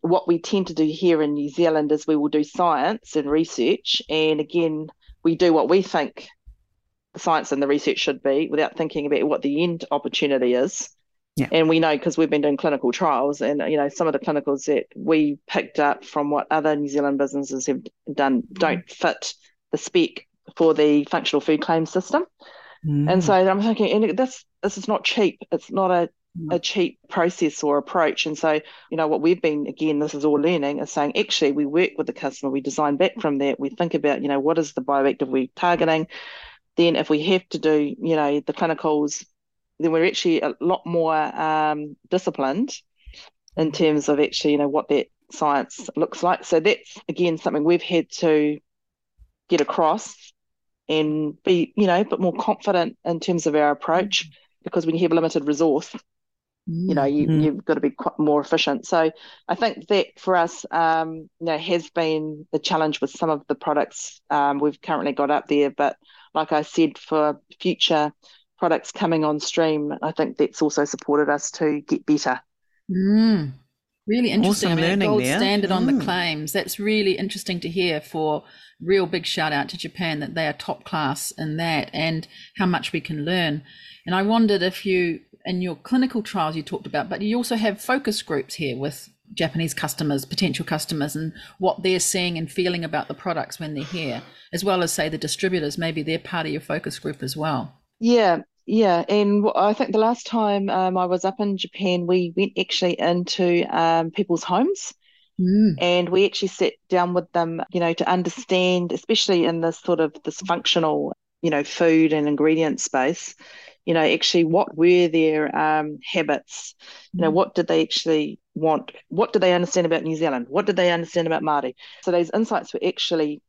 what we tend to do here in New Zealand is we will do science and research, and again, we do what we think science and the research should be without thinking about what the end opportunity is. Yeah. And we know because we've been doing clinical trials, and you know some of the clinicals that we picked up from what other New Zealand businesses have done mm. don't fit the spec for the functional food claim system. Mm. And so I'm thinking, and this this is not cheap. It's not a mm. a cheap process or approach. And so, you know, what we've been, again, this is all learning, is saying actually we work with the customer, we design back from that, we think about, you know, what is the bioactive we're targeting, then if we have to do, you know, the clinicals, then we're actually a lot more um, disciplined in terms of actually, you know, what that science looks like. So that's again something we've had to get across and be, you know, a bit more confident in terms of our approach because when you have limited resource, you know, you, mm-hmm. you've got to be quite more efficient. So I think that for us, um, you know, has been the challenge with some of the products um, we've currently got up there, but like I said, for future products coming on stream, I think that's also supported us to get better. Mm, really interesting. Awesome I mean, gold there. standard mm. on the mm. claims. That's really interesting to hear. For real big shout out to Japan that they are top class in that, and how much we can learn. And I wondered if you, in your clinical trials, you talked about, but you also have focus groups here with Japanese customers, potential customers, and what they're seeing and feeling about the products when they're here, as well as say the distributors. Maybe they're part of your focus group as well. Yeah, yeah, and I think the last time um, I was up in Japan, we went actually into um, people's homes. Mm. And we actually sat down with them, you know, to understand, especially in this sort of this functional, you know, food and ingredient space, you know, actually what were their um, habits? You know, mm. what did they actually want? What do they understand about New Zealand? What did they understand about Māori? So those insights were actually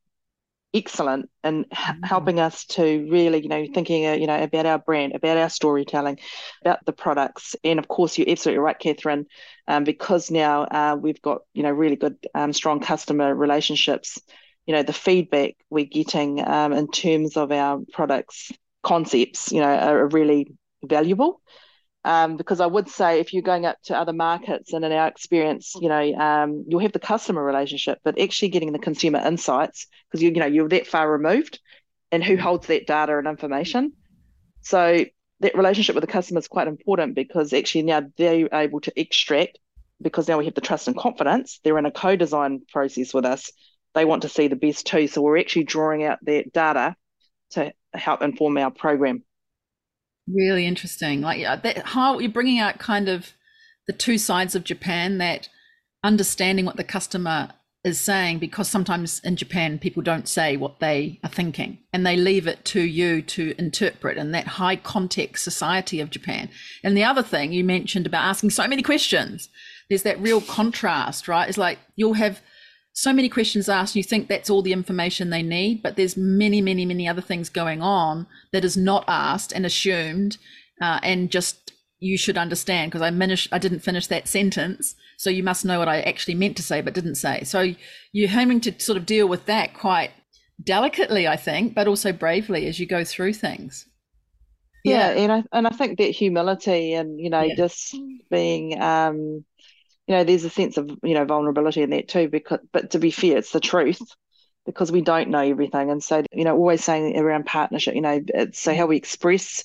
excellent in mm-hmm. helping us to really, you know, thinking, uh, you know, about our brand, about our storytelling, about the products, and of course, you're absolutely right, Catherine, um, because now uh, we've got, you know, really good, um, strong customer relationships. You know, the feedback we're getting um, in terms of our products concepts, you know, are really valuable. Um, because I would say if you're going up to other markets and in our experience, you know, um, you'll have the customer relationship, but actually getting the consumer insights because you you know you're that far removed, and who holds that data and information. So that relationship with the customer is quite important because actually now they're able to extract because now we have the trust and confidence. They're in a co-design process with us. They want to see the best too, so we're actually drawing out that data to help inform our program. Really interesting. Like that, how you're bringing out kind of the two sides of Japan that understanding what the customer is saying because sometimes in Japan people don't say what they are thinking and they leave it to you to interpret in that high context society of Japan. And the other thing you mentioned about asking so many questions, there's that real contrast, right? It's like you'll have so many questions asked, you think that's all the information they need, but there's many, many, many other things going on that is not asked and assumed, uh, and just you should understand because I finished, I didn't finish that sentence, so you must know what I actually meant to say but didn't say. So you're having to sort of deal with that quite delicately, I think, but also bravely as you go through things. Yeah, yeah and I and I think that humility and you know yeah. just being um you know, there's a sense of, you know, vulnerability in that too, because but to be fair, it's the truth because we don't know everything. And so, you know, always saying around partnership, you know, it's so how we express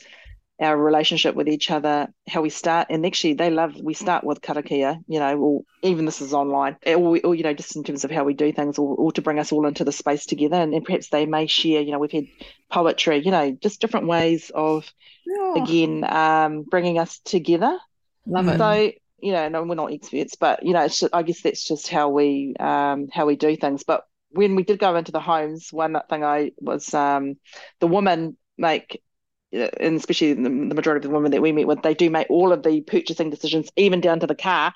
our relationship with each other, how we start, and actually they love we start with karakia, you know, or even this is online, or, or you know, just in terms of how we do things, or, or to bring us all into the space together, and, and, perhaps they may share, you know, we've had poetry, you know, just different ways of, yeah. again, um, bringing us together. Love it. So you know, no, we're not experts, but you know, just, I guess that's just how we um, how we do things. But when we did go into the homes, one thing I was um, the women make, uh, and especially the, the majority of the women that we meet with, they do make all of the purchasing decisions, even down to the car.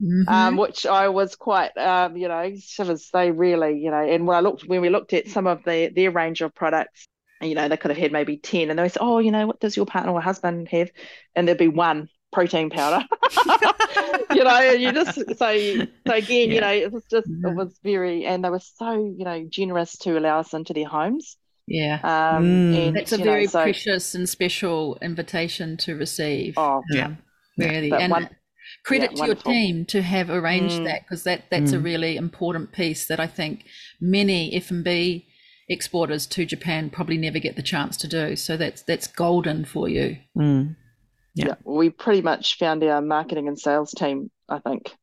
Mm-hmm. Um, which I was quite, um, you know, shivers. They really, you know, and when I looked, when we looked at some of the their range of products, you know, they could have had maybe ten, and they say, oh, you know, what does your partner or husband have? And there'd be one protein powder. [LAUGHS] [LAUGHS] you know, you just so so again, yeah. you know, it was just mm-hmm. it was very and they were so, you know, generous to allow us into their homes. Yeah. Um mm. and, that's a very know, so, precious and special invitation to receive. Oh yeah. Um, really. and one, credit yeah, to wonderful. your team to have arranged mm. that because that that's mm. a really important piece that I think many F and B exporters to Japan probably never get the chance to do. So that's that's golden for you. Yeah. yeah. We pretty much found our marketing and sales team, I think,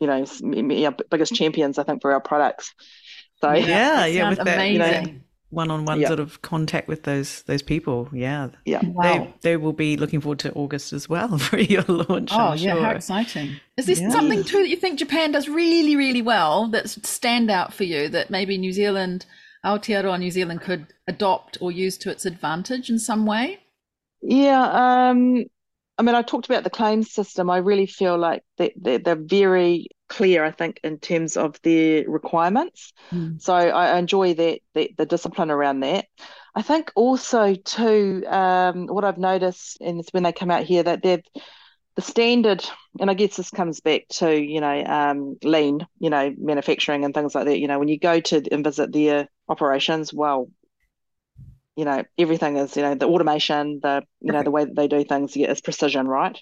you know, our biggest champions, I think, for our products. So yeah, yeah, with that. You know, one-on-one sort of contact with those those people. Yeah, yeah. Wow. They they will be looking forward to August as well [LAUGHS] for your launch. Oh I'm yeah, sure. how exciting! Is this yeah. something too that you think Japan does really really well that's stand out for you that maybe New Zealand, Aotearoa New Zealand could adopt or use to its advantage in some way? Yeah, um, I mean, I talked about the claims system. I really feel like they, they're, they're very clear, I think, in terms of their requirements. Mm. So I enjoy that, that, the discipline around that. I think also too, um, what I've noticed, and it's when they come out here, that they've the standard, and I guess this comes back to you know um, lean, you know, manufacturing and things like that. You know, when you go to and visit their operations, well, you know everything is you know the automation the you know the way that they do things yeah, is precision right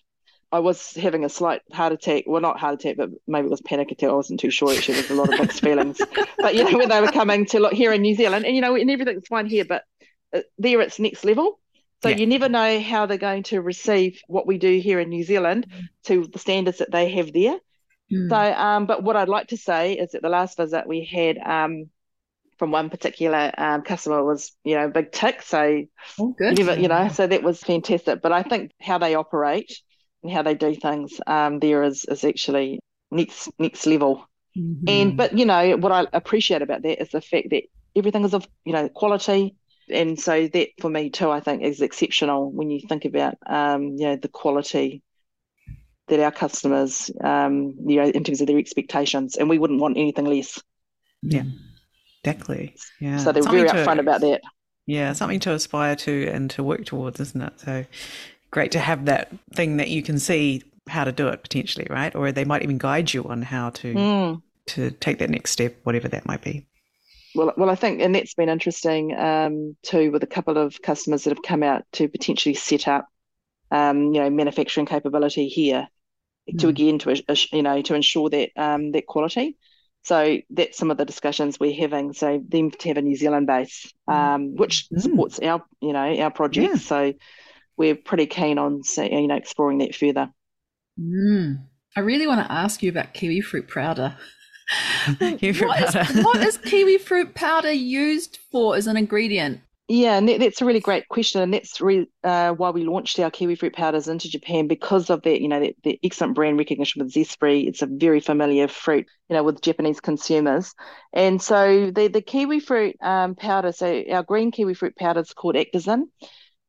I was having a slight heart attack. Well, not heart attack, but maybe it was panic attack. I wasn't too sure. Actually, there's a lot of mixed [LAUGHS] feelings. But you know, when they were coming to look here in New Zealand, and you know, and everything's fine here, but uh, there it's next level. So yeah. you never know how they're going to receive what we do here in New Zealand to the standards that they have there. Mm. So, um, but what I'd like to say is that the last visit we had, um, from one particular um, customer was, you know, big tick. So, oh, good. You, you know, so that was fantastic. But I think how they operate and how they do things um, there is is actually next next level. Mm-hmm. And but you know what I appreciate about that is the fact that everything is of you know quality, and so that for me too I think is exceptional when you think about um, you know the quality that our customers um, you know in terms of their expectations, and we wouldn't want anything less. Yeah. Exactly. Yeah. So they're something very upfront about that. Yeah, something to aspire to and to work towards, isn't it? So great to have that thing that you can see how to do it potentially, right? Or they might even guide you on how to mm. to take that next step, whatever that might be. Well, well, I think, and that's been interesting um, too, with a couple of customers that have come out to potentially set up um, you know, manufacturing capability here mm. to again to you know to ensure that um, that quality. So that's some of the discussions we're having. So them to have a New Zealand base, mm. um, which mm. supports our you know our project. Yeah. So we're pretty keen on you know exploring that further. Mm. I really want to ask you about kiwi fruit powder. [LAUGHS] kiwi fruit what, powder. Is, what is kiwi fruit powder used for as an ingredient? Yeah, and that's a really great question, and that's re, uh, why we launched our kiwi fruit powders into Japan because of that. You know, the excellent brand recognition with Zespri. It's a very familiar fruit, you know, with Japanese consumers, and so the the kiwi fruit um, powder. So our green kiwi fruit powder is called Actazin,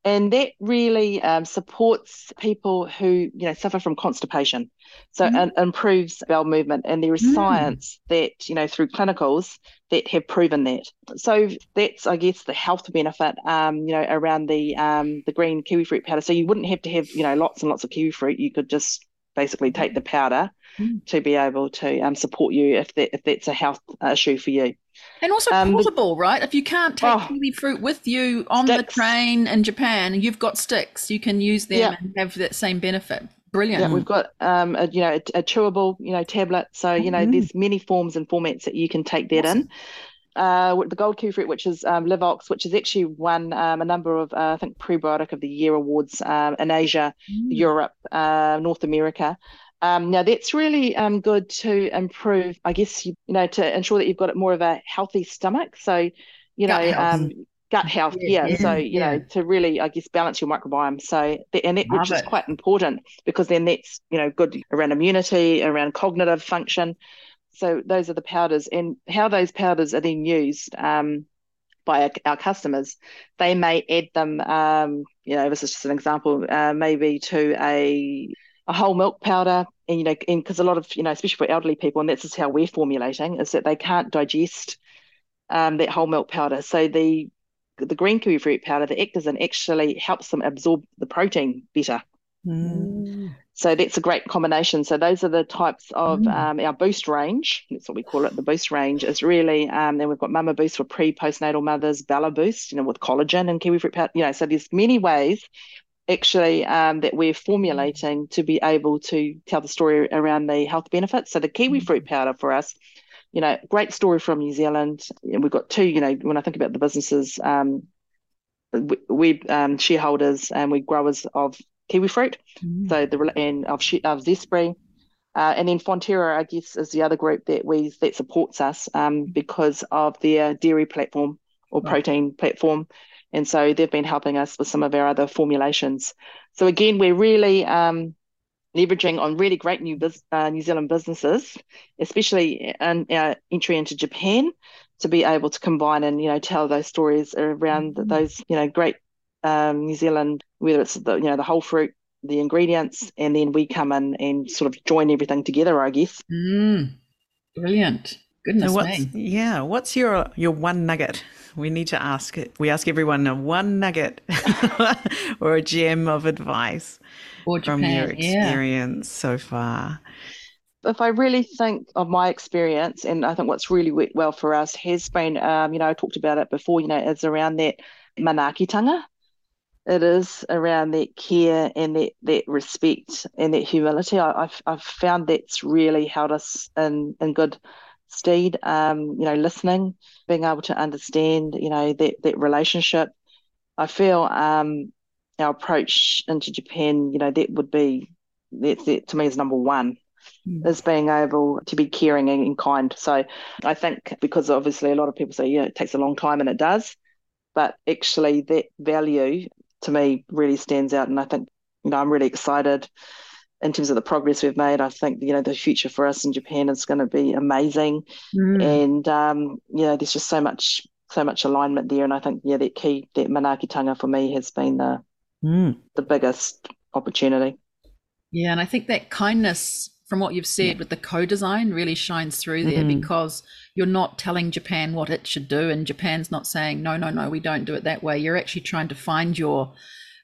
and that really um, supports people who you know suffer from constipation so mm. it improves bowel movement and there is mm. science that you know through clinicals that have proven that so that's i guess the health benefit um, you know around the um, the green kiwi fruit powder so you wouldn't have to have you know lots and lots of kiwi fruit you could just basically take the powder mm. to be able to um, support you if that if that's a health issue for you and also um, portable, right? If you can't take oh, kiwi fruit with you on sticks. the train in Japan, you've got sticks, you can use them yeah. and have that same benefit. Brilliant. Yeah, we've got um, a, you know a, a, chewable you know tablet, so you know mm-hmm. there's many forms and formats that you can take that awesome. in. Uh, the gold kiwi fruit, which is um, Livaux, which has actually won um, a number of, uh, I think, prebiotic of the year awards um, in Asia, mm. Europe, uh, North America. Um, now that's really um, good to improve, I guess, you, you, know, to ensure that you've got more of a healthy stomach. So, you gut know, health. Um, gut health, yeah. yeah. So, you yeah. know, to really, I guess, balance your microbiome. So, and that, which it. is quite important because then that's, you know, good around immunity, around cognitive function. So those are the powders and how those powders are then used. Um, by our, our, customers, they may add them. Um, you know, this is just an example. Uh, maybe to a a whole milk powder and you know because a lot of you know especially for elderly people and that's just how we're formulating is that they can't digest um, that whole milk powder so the the green kiwi fruit powder the Actazin actually helps them absorb the protein better mm. so that's a great combination so those are the types of mm. um, our boost range that's what we call it the boost range is really um, then we've got mama boost for pre postnatal mothers bella boost you know with collagen and kiwi fruit powder you know so there's many ways actually um, that we're formulating to be able to tell the story around the health benefits. So the kiwi mm. fruit powder for us, you know, great story from New Zealand. We've got two, you know, when I think about the businesses, um, we, we um, shareholders and we're growers of kiwi fruit, mm. so the and of, of Zespri. Uh, and then Fonterra, I guess, is the other group that we that supports us um, because of their dairy platform or protein platform and so they've been helping us with some of our other formulations. So again, we're really um, leveraging on really great new uh, New Zealand businesses, especially in our entry into Japan, to be able to combine and you know tell those stories around mm-hmm. those you know great um, New Zealand, whether it's the you know the whole fruit, the ingredients, and then we come in and sort of join everything together. I guess. Mm, brilliant. Goodness so me. Yeah. What's your your one nugget? We need to ask it. We ask everyone a one nugget [LAUGHS] or a gem of advice or from your experience yeah. so far. If I really think of my experience, and I think what's really worked well for us has been, um, you know, I talked about it before. You know, it's around that manaakitanga. It is around that care and that that respect and that humility. I, have I've found that's really held us in in good steed um, you know listening being able to understand you know that that relationship. I feel um, our approach into japan you know that would be that, that to me is number one mm. is being able to be caring and kind. So i think because obviously a lot of people say yeah it takes a long time and it does but actually that value to me really stands out. And i think you know i'm really excited in terms of the progress we've made, I think you know the future for us in Japan is going to be amazing, mm. and um, you know there's just so much so much alignment there, and I think yeah that key that manaakitanga for me has been the mm. the biggest opportunity. Yeah, and I think that kindness from what you've said yeah. with the co-design really shines through there mm-hmm. because you're not telling Japan what it should do, and Japan's not saying no, no, no, we don't do it that way. You're actually trying to find your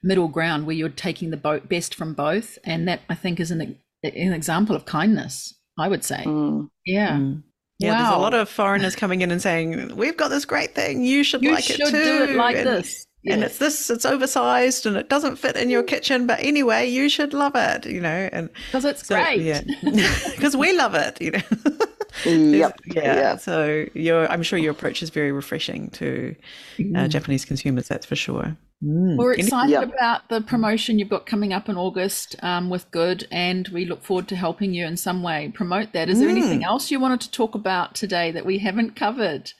middle ground where you're taking the best from both, and that I think is an an example of kindness. I would say, mm. yeah. Mm. Yeah, wow. there's a lot of foreigners coming in and saying, "We've got this great thing. You should you like should it too." do it like and, this. and it's this, it's oversized and it doesn't fit in your kitchen, but anyway, you should love it, you know, and because it's so, great, yeah, [LAUGHS] [LAUGHS] because we love it, you know. [LAUGHS] yep. Yeah. yeah. So your, I'm sure your approach is very refreshing to uh, mm. Japanese consumers. That's for sure. Mm. We're excited yep. about the promotion you've got coming up in August um, with Good, and we look forward to helping you in some way promote that. Is there anything mm. else you wanted to talk about today that we haven't covered?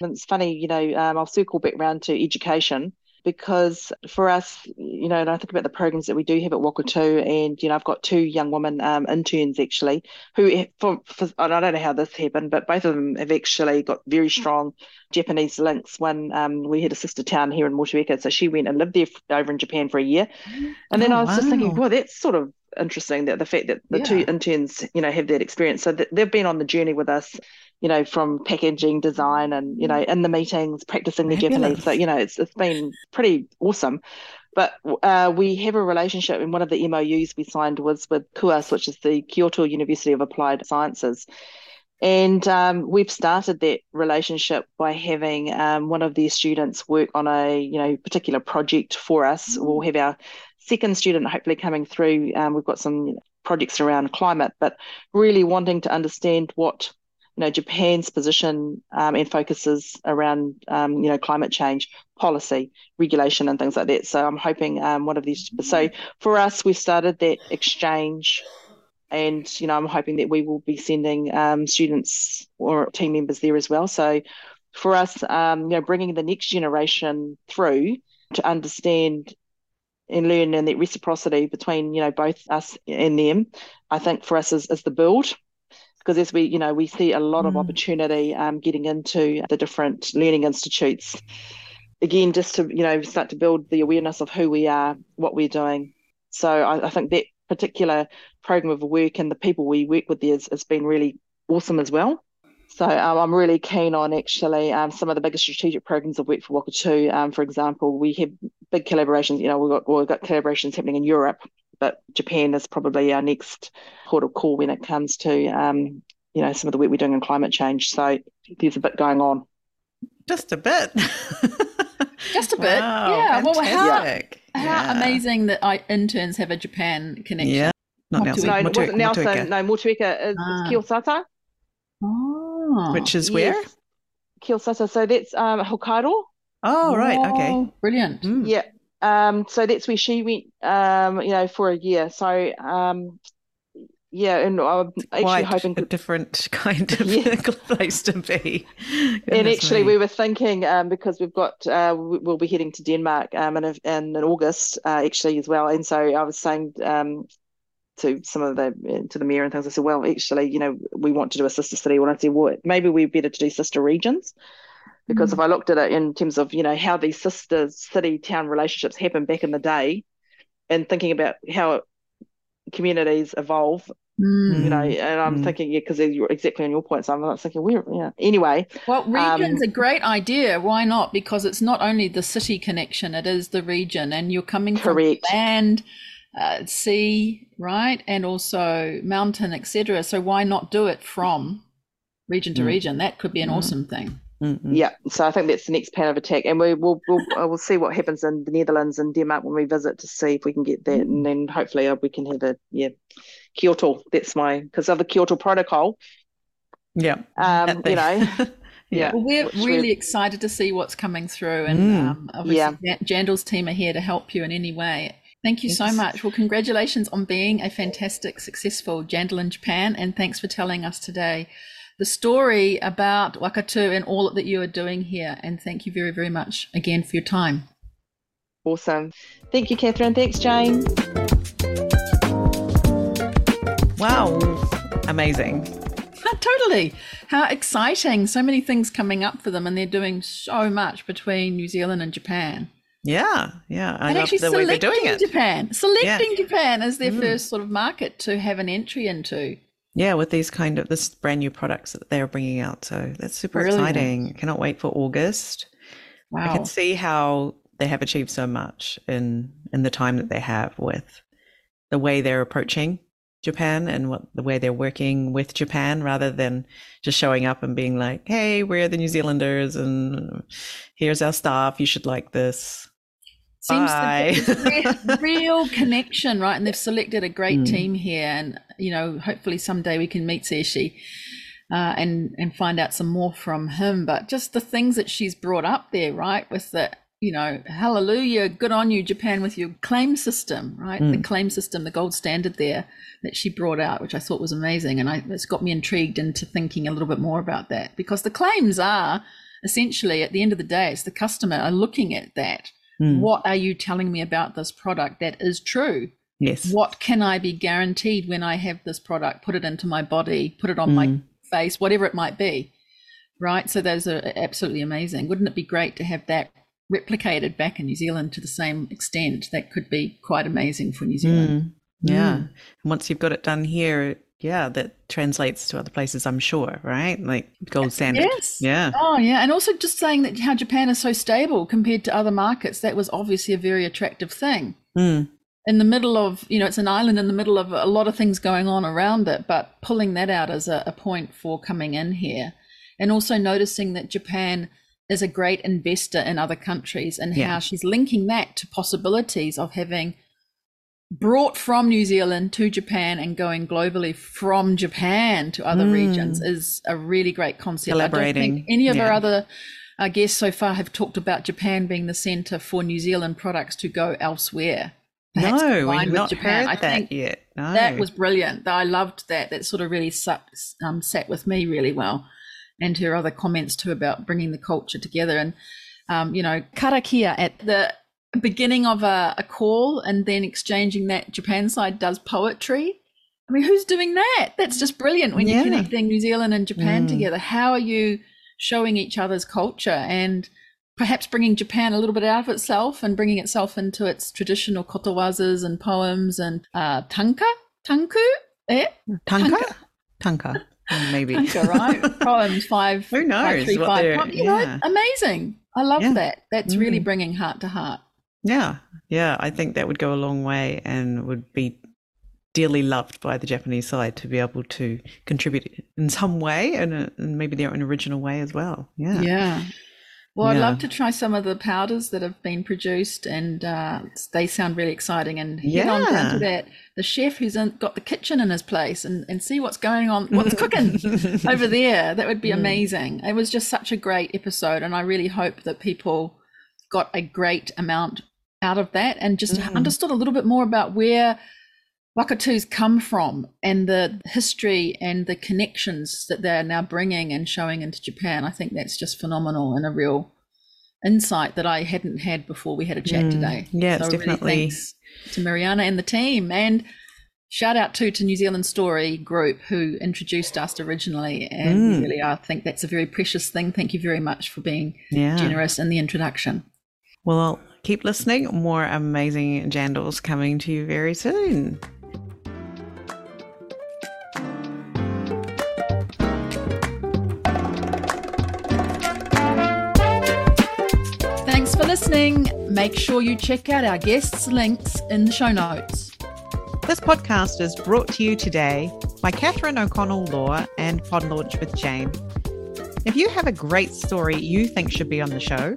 It's funny, you know, um, I'll circle back around to education because for us, you know, and I think about the programs that we do have at Wakatū, and you know, I've got two young women um, interns actually who, for, for, I don't know how this happened, but both of them have actually got very strong Japanese links. One, um, we had a sister town here in Motueka, so she went and lived there over in Japan for a year, and then oh, I was wow. just thinking, well, that's sort of interesting that the fact that the yeah. two interns, you know, have that experience. So they've been on the journey with us you know, from packaging design and, you know, in the meetings, practicing the Fabulous. Japanese. So, you know, it's, it's been pretty awesome. But uh, we have a relationship, and one of the MOUs we signed was with KUAS, which is the Kyoto University of Applied Sciences. And um, we've started that relationship by having um, one of their students work on a you know particular project for us. Mm. We'll have our second student hopefully coming through. Um, we've got some projects around climate, but really wanting to understand what you know, Japan's position um, and focuses around, um, you know, climate change policy, regulation, and things like that. So I'm hoping um, one of these. So for us, we started that exchange, and you know, I'm hoping that we will be sending um, students or team members there as well. So for us, um, you know, bringing the next generation through to understand and learn and that reciprocity between you know both us and them, I think for us is, is the build because as we you know we see a lot mm. of opportunity um, getting into the different learning institutes again just to you know start to build the awareness of who we are what we're doing so I, I think that particular program of work and the people we work with there has, been really awesome as well so um, I'm really keen on actually um, some of the biggest strategic programs of work for Wakatū. Um, for example, we have big collaborations. You know, we've got we've got collaborations happening in Europe but Japan is probably our next port of call when it comes to um, you know some of the work we're doing in climate change. So there's a bit going on. Just a bit. Just a bit. Wow, yeah. Fantastic. Well, how, how yeah. amazing that I, interns have a Japan connection. Yeah. Not Nelson. No, it wasn't Nelson. Motueka. No, Motueka is, ah. Kiyosato. Oh. Which is where? Yes. Kiyosato. So that's um, Hokkaido. Oh, right. Okay. Brilliant. Mm. Yeah. Um, so that's where she went, um, you know, for a year. So, um, yeah, and I'm actually Quite hoping a different [LAUGHS] kind of [LAUGHS] yeah. [LAUGHS] place to be. Goodness and actually, me. we were thinking um, because we've got uh, we'll be heading to Denmark um, in, in, in August uh, actually as well. And so I was saying um, to some of the to the mayor and things, I said, well, actually, you know, we want to do a sister city. When I said, well, maybe we're better to do sister regions because mm. if I looked at it in terms of you know how these sister city town relationships happen back in the day, and thinking about how communities evolve, mm. you know, and I'm mm. thinking yeah, because you're exactly on your point. So I'm not thinking we're yeah. Anyway, well, region's um, a great idea. Why not? Because it's not only the city connection; it is the region, and you're coming correct. from land. Uh, sea, right, and also mountain, etc. So why not do it from region to mm. region? That could be an mm. awesome thing. Mm-hmm. Yeah, so I think that's the next plan of attack, and we will we'll, we'll see what happens in the Netherlands and Denmark when we visit to see if we can get that, and then hopefully uh, we can have a yeah Kyoto. That's my because of the Kyoto Protocol. Yeah, um, you know. [LAUGHS] yeah, well, we're really we're... excited to see what's coming through, and mm. um, obviously yeah. Jandal's team are here to help you in any way. Thank you so much. Well, congratulations on being a fantastic, successful Jandal in Japan, and thanks for telling us today the story about Wakatū and all that you are doing here. And thank you very, very much again for your time. Awesome. Thank you, Catherine. Thanks, Jane. Wow. Amazing. [LAUGHS] totally. How exciting. So many things coming up for them, and they're doing so much between New Zealand and Japan. Yeah, yeah. I and love the way they're doing it. Japan, selecting yeah. Japan as their mm. first sort of market to have an entry into yeah, with these kind of this brand new products that they're bringing out. So that's super Brilliant. exciting. cannot wait for August. Wow. I can see how they have achieved so much in in the time that they have with the way they're approaching Japan and what the way they're working with Japan rather than just showing up and being like, "Hey, we're the New Zealanders and here's our stuff. You should like this." Seems Bye. to be [LAUGHS] real connection, right? And they've selected a great Mm. team here, and you know, hopefully someday we can meet Seishi uh, and and find out some more from him. But just the things that she's brought up there, right, with the you know, hallelujah, good on you, Japan, with your claim system, right? The claim system, the gold standard there that she brought out, which I thought was amazing, and I, it's got me intrigued into thinking a little bit more about that because the claims are essentially at the end of the day, it's the customer are looking at that. Mm. What are you telling me about this product that is true? Yes. What can I be guaranteed when I have this product, put it into my body, put it on my Mm. face, whatever it might be? Right. So those are absolutely amazing. Wouldn't it be great to have that replicated back in New Zealand to the same extent? That could be quite amazing for New Zealand. Mm. Yeah. Mm. And once you've got it done here, yeah, that translates to other places, I'm sure, right? Like gold standard. Yes. Yeah. Oh, yeah. And also just saying that how Japan is so stable compared to other markets, that was obviously a very attractive thing. Mm. in the middle of you know it's an island in the middle of a lot of things going on around it but pulling that out as a, a point for coming in here and also noticing that japan is a great investor in other countries and Yeah. how she's linking that to possibilities of having brought from new zealand to japan and going globally from japan to other Mm. regions is a really great concept i don't Collaborating, think any of our other uh, guests so far have talked about japan being the center for new zealand products to go elsewhere perhaps No, we've not Japan. heard I that think yet. No. that was brilliant. I loved that. That sort of really sat, um, sat with me really well. And her other comments too about bringing the culture together and, um, you know, karakia at the beginning of a, a call and then exchanging that Japan side does poetry. I mean, who's doing that? That's just brilliant when Yeah. you're connecting New Zealand and Japan Mm. together. How are you showing each other's culture and perhaps bringing Japan a little bit out of itself and bringing itself into its traditional kotowazas and poems and uh, tanka, tanku, eh? Tanka? Tanka. Maybe. [LAUGHS] Tanka, right? [LAUGHS] Poems five. Who knows five, three, what five. you know, amazing. I love Yeah. that. That's really Mm. bringing heart to heart. Yeah, yeah, I think that would go a long way and would be dearly loved by the Japanese side to be able to contribute in some way and, uh, and maybe their own original way as well. Yeah. Yeah. Well, I'd love to try some of the powders that have been produced, and uh, they sound really exciting. And head on down to that the chef who's in, got the kitchen in his place, and, and see what's going on, what's cooking [LAUGHS] over there. That would be Mm. amazing. It was just such a great episode, and I really hope that people got a great amount out of that and just Mm. understood a little bit more about where Wakatū's come from and the history and the connections that they're now bringing and showing into Japan. I think that's just phenomenal and a real insight that I hadn't had before we had a chat Mm. today. Yeah, it's really thanks to Miriana and the team. And shout out too to New Zealand Story Group who introduced us originally. And Mm. really I think that's a very precious thing. Thank you very much for being Yeah. generous in the introduction. Well, keep listening. More amazing jandals coming to you very soon. Thanks for listening. Make sure you check out our guests' links in the show notes. This podcast is brought to you today by Catherine O'Connell Law and Pod Launch with Jane. If you have a great story you think should be on the show,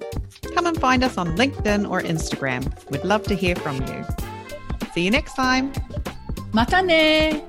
come and find us on LinkedIn or Instagram. We'd love to hear from you. See you next time. Mata ne!